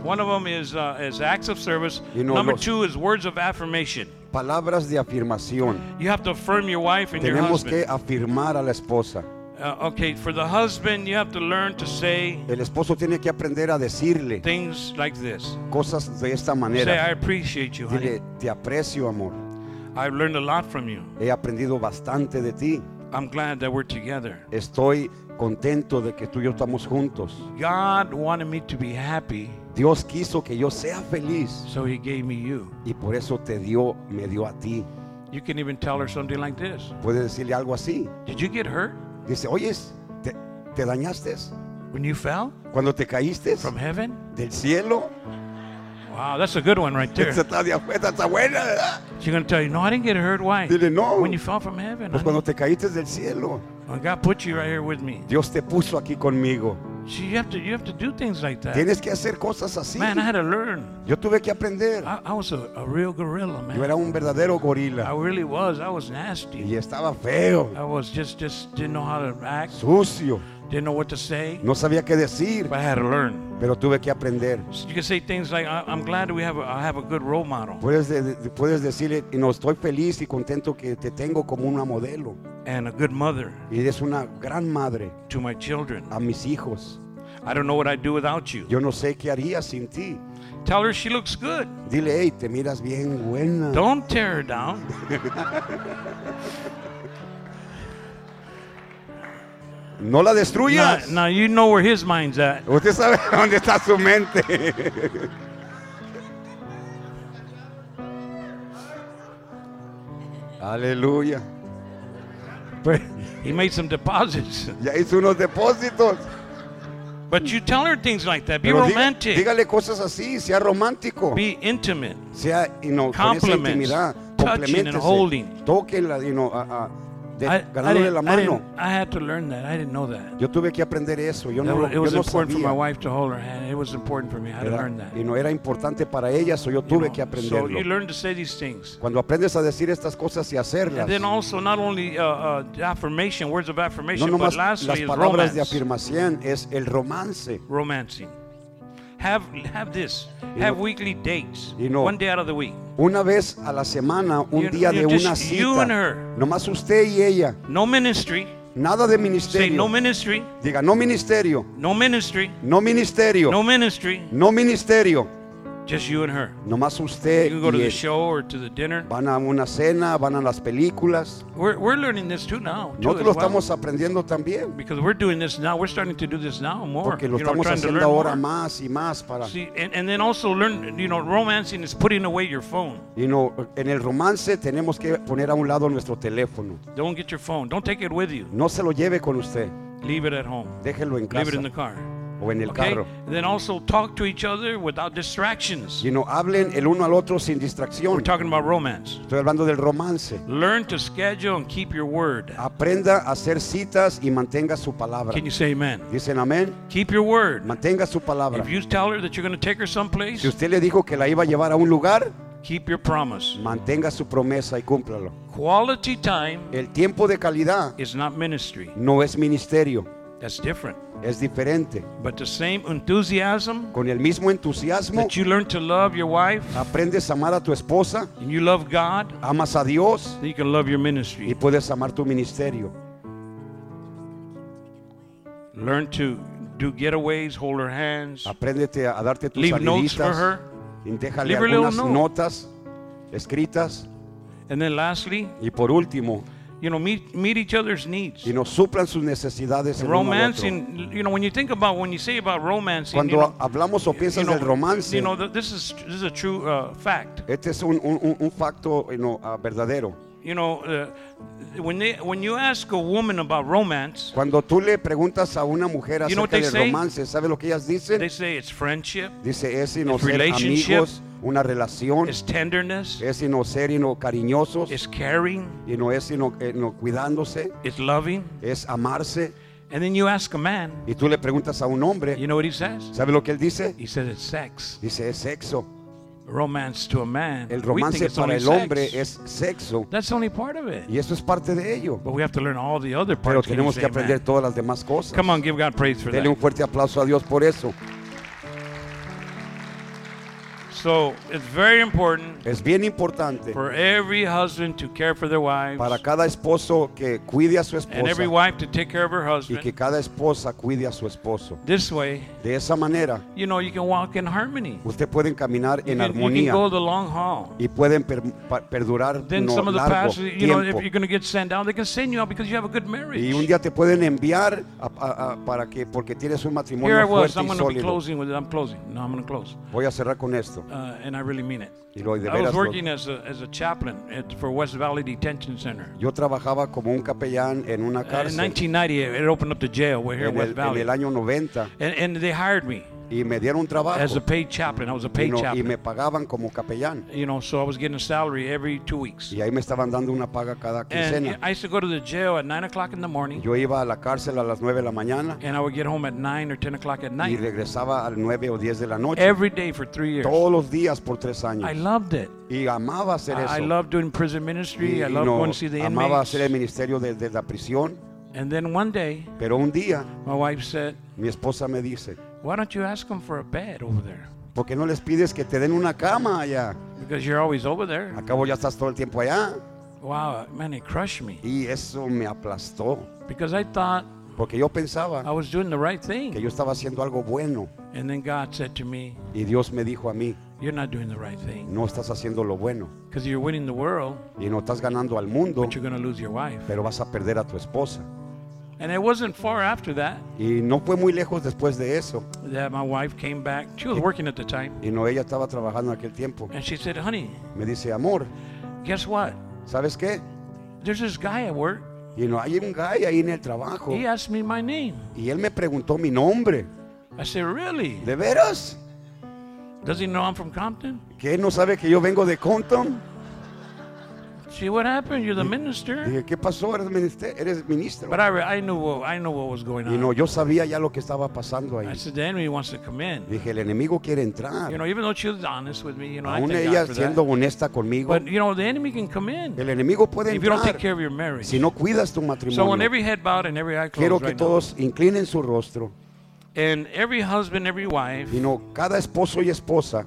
one of them is uh, is acts of service. You know, Number los- two is words of affirmation. Palabras de afirmación. You have to affirm your wife and your Tenemos husband. que afirmar a la esposa. Uh, okay, for the husband, you have to learn to say El esposo tiene que aprender a decirle things like this. cosas de esta Say, I manera. appreciate you, honey. Dile, te aprecio, amor. I've learned a lot from you. He aprendido bastante de ti. I'm glad that we're together. Estoy contento de que tú y yo estamos juntos. God wanted me to be happy, Dios quiso que yo sea feliz so He gave me you. y por eso te dio, me dio a ti. You can even tell her something like this Puedes decirle algo así. Did you get hurt Dice, oye, ¿te, te dañaste? when you fell Cuando te caíste from heaven? del cielo. Wow, that's a good one right there. Esa está, de afuera, está buena, ¿verdad? She's going to tell you, No, I didn't get hurt. Why? Dile, no. When you fell from heaven. Pues honey. cuando te caíste del cielo, When God put you right here with me. Dios te puso aquí conmigo. See, you have to, you have to do things like that. Tienes que hacer cosas así. Man, I had to learn. Yo tuve que aprender. I, I was a, a real gorilla, man. Yo era un verdadero gorila. I really was. I was nasty. y estaba feo, I was just just didn't know how to act, sucio. Didn't know what to say. No sabía qué decir, But I had to learn. pero tuve que aprender. You can say things like, I, "I'm glad we have a, I have a good role model Puedes, de- de- puedes decirle, y no estoy feliz y contento que te tengo como una modelo. and a good mother Y eres una gran madre to my children. a mis hijos. I don't know what I'd do without you." Yo no sé qué haría sin ti. Tell her she looks good. Dile, hey, te miras bien buena. Don't tear her down. No la Now, destruyas. now you know where his mind's at. Usted sabe dónde está su mente. Aleluya. But he made some deposits. Ya hizo unos depósitos. But you tell her things like that. Be Pero romantic. dígale cosas así, sea romántico. Be intimate. sea you know, con esa intimidad. touching and holding. Tóquenla, you know, a- a- de- I, ganándole la mano. had to learn that. I didn't know that. Yo tuve que aprender eso. Yo no, it yo was no important for my wife to hold her hand. It was important for me. I had to learn that. y no era importante para ella, so yo You tuve know, que so aprenderlo. you learn to say these things. Cuando aprendes a decir estas cosas y hacerlas, And then also not only uh, uh, affirmation, words of affirmation, but lastly las is palabras de romance. afirmación, es el romance. Romancing. Have have this. Have weekly dates. You know- One day out of the week. Una vez a la semana, un You- día de una you cita. and her. Nomás usted y ella. No ministry. Nada de Say no ministry. Diga, no ministerio. No ministry. No ministerio. No ministry. No ministerio. Just you and her. Nomás usted You can go to y the él. show or to the dinner. Van a una cena, van a las películas. We're, we're learning this too now. too, Nosotros as lo well. estamos aprendiendo también. Because we're doing this now. We're starting to do this now more. Porque lo you know, estamos trying to haciendo learn ahora more. más y más para... See, and, and then also learn, you know, romancing is putting away your phone. Y no, en el romance tenemos que poner a un lado nuestro teléfono. Don't get your phone. Don't take it with you. No se lo lleve con usted. Leave it at home. Déjelo en Leave casa it in the car. O en el Okay? carro. Then also talk to each other without distractions. Y no hablen el uno al otro sin We're distracción. talking about romance. Estoy hablando del romance. Learn to schedule and keep your word. Aprenda a hacer citas y mantenga su palabra. Can you say amen? Dicen amén. Keep your word. Mantenga su palabra. If you tell her that you're going to take her someplace, Si usted le dijo que la iba a llevar a un lugar, keep your promise. mantenga su promesa y cúmplalo. Quality time El tiempo de calidad is not ministry. no es ministerio, That's different. es diferente. But the same enthusiasm Con el mismo entusiasmo, that you learn to love your wife aprendes a amar a tu esposa, and you love God, amas a Dios then you can love your y ministry. puedes amar tu ministerio. Learn to do getaways, hold her hands, Apréndete a, a darte tus leave notes for her. y déjale Leave her little algunas note. notas escritas. And then lastly, Y por último, you know, meet, meet each other's needs. y nos suplan sus necesidades el uno al otro. You know, when you think about, when you say about romancing, you Cuando know, hablamos o you piensas know, del romance, you know, this is, this is a true uh, fact. este es un, un, un- facto you know, ah, verdadero. You know, uh, when, they, when you ask a woman about romance, Cuando tú le preguntas a una mujer You know acerca del romance, ¿sabe lo que ellas dicen? they say it's friendship, Dice, es It's ser amigos una relación, is tenderness, es sino ser sino cariñosos, is caring, y no es sino, eh, no cuidándose, is loving. es amarse. And then you ask a man, Y tú le preguntas a un hombre, you know what he says? ¿sabe lo que él dice? He says it's sex. Dice, es sexo. Romance to a man. El romance para only el hombre sex. es sexo. That's only part of it. Y eso es parte de ello. But we have to learn all the other parts. You tenemos que aprender amen? todas las demás cosas. Come on, give God praise for Dele that. un fuerte aplauso a Dios por eso. So it's very important Es bien importante for every husband to care for their wives para cada esposo que cuide a su and every esposa wife to take care of her y husband. que cada esposa cuide a su esposo. This way, De esa manera, you know, you can walk in harmony. usted pueden caminar You en can, you can armonía go the long haul. y pueden per- pa- perdurar Then no, some of the largo pastors, you know, if tiempo. you're going to get sent down, they can send you out because you have a good marriage. Y un día te pueden enviar a- a- a- para que porque tienes un Here I matrimonio was. fuerte I'm y going to be sólido. closing with it. I'm closing. No, I'm going to close. Voy a cerrar con esto. Uh, and I really mean it. Y lo de I veras was lo- working as a, as a chaplain at, for West Valley Detention Center. Yo trabajaba como un capellán en una Uh, in cárcel 1990, it opened up the jail. We're here in en West el, en Valley. el año 90 And, and they hired me y me dieron trabajo as a paid chaplain. I was a y, paid no- y chaplain. me pagaban como capellán. You know, so I was getting a salary every two weeks. Y ahí me estaban dando una paga cada And quincena. I used to go to the jail at 9 o'clock in the morning. Yo iba a la cárcel a las 9 de la mañana And I would get home at 9 or 10 o'clock at y night. regresaba a las 9 o 10 de la noche. Every day for three years. Todos los días por tres años. I loved it. Y amaba hacer I, I eso. loved doing prison Y- ministry. I y loved no, going to see the amaba inmates. hacer el ministerio de, de la prisión. And then one day, Pero un día my wife said, mi esposa me dice, Why don't you ask them for a bed over there? ¿por qué no les pides que te den una cama allá? Because you're always over there. Acabo ya estás todo el tiempo allá. Wow, man, it crushed me. Y eso me aplastó. Because I thought Porque yo I pensaba was doing the right que thing. yo estaba haciendo algo bueno. And then God said to me, Y Dios me dijo a mí, You're not doing the right thing. no estás haciendo lo bueno. Because you're winning the world, Y no estás ganando al mundo, but you're going to lose your wife. pero vas a perder a tu esposa. And it wasn't far after that Y no fue muy lejos después de eso. that my wife came back. She was working at the time. Y no, ella estaba trabajando en aquel tiempo. And she said, Honey, Me dice, amor, guess what? ¿sabes qué? There's this guy at work. Y no, hay un guy ahí en el trabajo. He asked me my name. Y él me preguntó mi nombre. I said, Really? ¿De veras? Does he know I'm from Compton? ¿Que él no sabe que yo vengo de Compton? See what happened? You're the minister. Dije, ¿qué pasó? Eres ministro. Eres ministro. But I, I knew what, I knew what was going Y no, on. yo sabía ya lo que estaba pasando ahí. I said, The enemy wants to come in. Dije, el enemigo quiere entrar. You know, even though she was honest with me, you know, I Aún thank ella siendo honesta conmigo, But you know, the enemy can come in el enemigo puede if you don't take entrar care of your marriage. si no cuidas tu So when matrimonio. every head bowed and every eye Quiero closed que right now, todos inclinen su rostro. and every husband, every wife, Y no, cada esposo y esposa,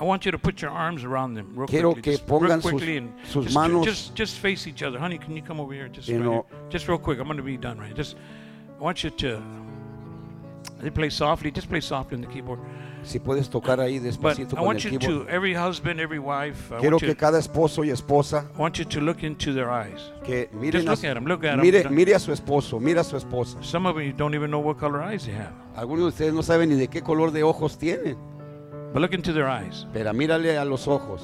I want you to put your arms around them real Quiero quickly. que just, real pongan sus- and sus just, manos- just, just face each other. Honey, can you come over here? Just, You right know- here. just real quick. I'm going to be done right. Just, I want you to. They play softly. Just play softly on the keyboard. si puedes tocar ahí But despacito I con want el you keyboard. to, every husband, every wife, I Quiero want, you, que cada esposo y esposa I want you to look into their eyes. que miren Just a, look at 'em, look at 'em. mire, mire a su esposo, mira a su esposa. Some of you don't even know what color eyes they have. Algunos de ustedes no saben ni de qué color de ojos tienen, But look into their eyes pero mírale a los ojos,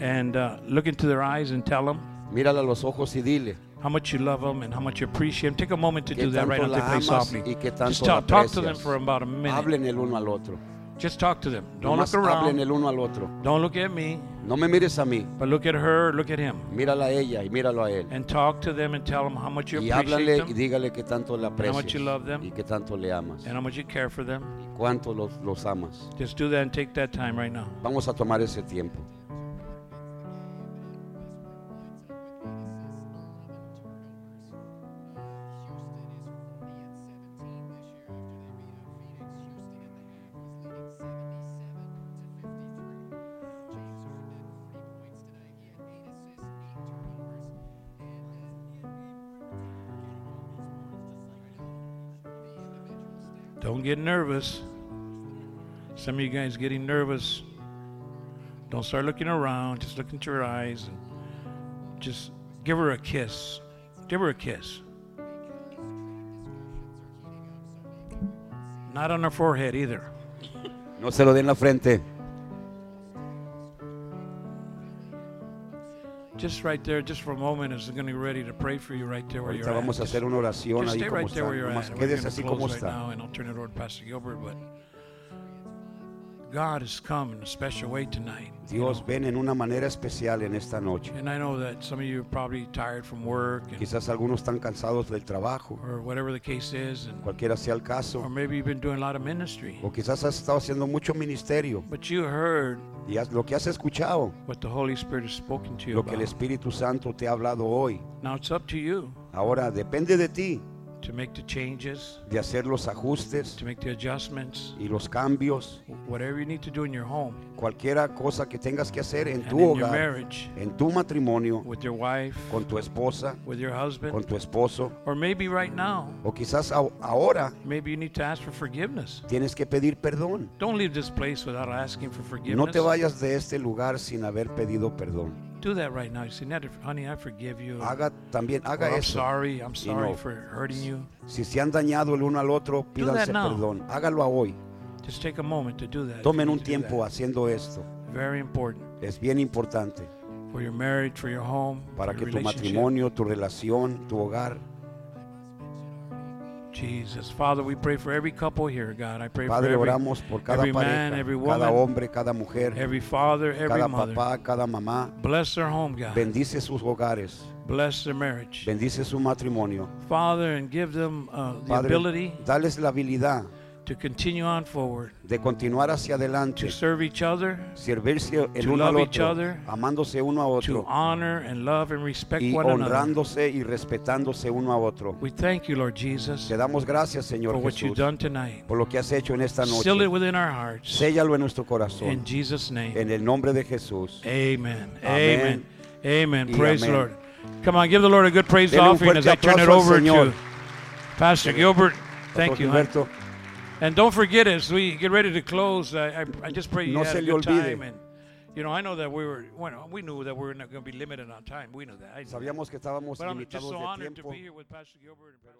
and uh, look into their eyes and tell them mírale a los ojos y dile how much you love them and how much you appreciate them. Take a moment to que do that right tanto now. They la play amas softly. y que Just la talk, talk to them aprecias. for about a minute. Hablen el uno al otro. Just talk to them. Don't Nomás look hablen around. el uno al otro. Don't look at me, No me mires a mí, but look at her, look at him. mírala a ella y míralo a él. And talk to them and tell them how much you Y appreciate háblale y them dígale que tanto le how much you aprecias love them y que tanto le amas, and how much you care for them. cuánto los, los amas. Just do that and take that time right now. Vamos a tomar ese tiempo. Don't get nervous. Some of you guys getting nervous. Don't start looking around. Just look into her eyes and just give her a kiss. Give her a kiss. Not on her forehead either. No se lo den la frente. Just right there, just for a moment, is going to be ready to pray for you right there where Ahorita you're vamos a at. hacer una oración Just ahí stay como right there where you're at. We're quédese gonna así close right está. now, and I'll turn it over to Pastor Gilbert. But God has come in a special way tonight. Dios ven en una manera especial en esta noche. And I know that some of you are probably tired from work and, Quizás algunos están cansados del trabajo, or whatever the case is, and, cualquiera sea el or caso. maybe you've been doing a lot of ministry. O quizás has estado haciendo mucho ministerio But you heard y has- lo que has escuchado, what the Holy Spirit has spoken to you lo que el. Espíritu Santo te ha hablado hoy. Now it's up to you Ahora depende de ti to make the changes, de hacer los ajustes to make the adjustments, y los cambios, whatever you need to do in your home cualquiera cosa que tengas que hacer en and tu in your hogar, marriage, en tu matrimonio, with your wife, con tu esposa, with your husband, con tu esposo, or maybe right now, o quizás a- ahora maybe you need to ask for forgiveness. tienes que pedir perdón. Don't leave this place without asking for No forgiveness. te vayas de este lugar sin haber pedido perdón. Do that right now. Say, "Ned, honey, I forgive you. Haga también, haga I'm eso. sorry. I'm sorry no. for hurting you. Si se han dañado el uno al otro, pídanse perdón. Hágalo a hoy. Just take a moment to do that. Tomen un tiempo haciendo esto. Very important Es bien importante for your marriage, for your home, para for que your tu matrimonio, tu relación, tu hogar. Jesus, Father, we pray for every couple here, God. I pray Padre, for every, oramos por cada every man, pareja, every cada woman, hombre, cada mujer, every father, every cada mother. papá, cada mamá. Bless their home, God. Bendice sus hogares. Bless their marriage. Bendice su matrimonio. Father, and give them uh, the Padre, ability dales la habilidad to continue on forward, de continuar hacia to adelante, serve each other, servirse el to uno al love otro, other, amándose uno a to otro honor and love and respect y one another. honrándose y respetándose uno a otro. We thank you, Lord Jesus, Te damos gracias, for Señor what you've Jesús, done tonight. por lo que has hecho en esta Seal it noche. within our hearts. Séllalo en nuestro In corazón. Jesus' name. En el nombre de Jesús. Amen. Amen. Amen. Praise the. Lord. Come on, give the Lord a good praise offering as I turn it over Señor. to Pastor Gilbert. Thank you. Gilberto, And don't forget, as we get ready to close, I, I, I just pray you No had a good time. And, you know, I know that we were, well, we knew that we were not going to be limited on time. We knew that. I knew that. sabíamos que estábamos But I'm just limitados so de honored to be here with Pastor Gilbert and Pastor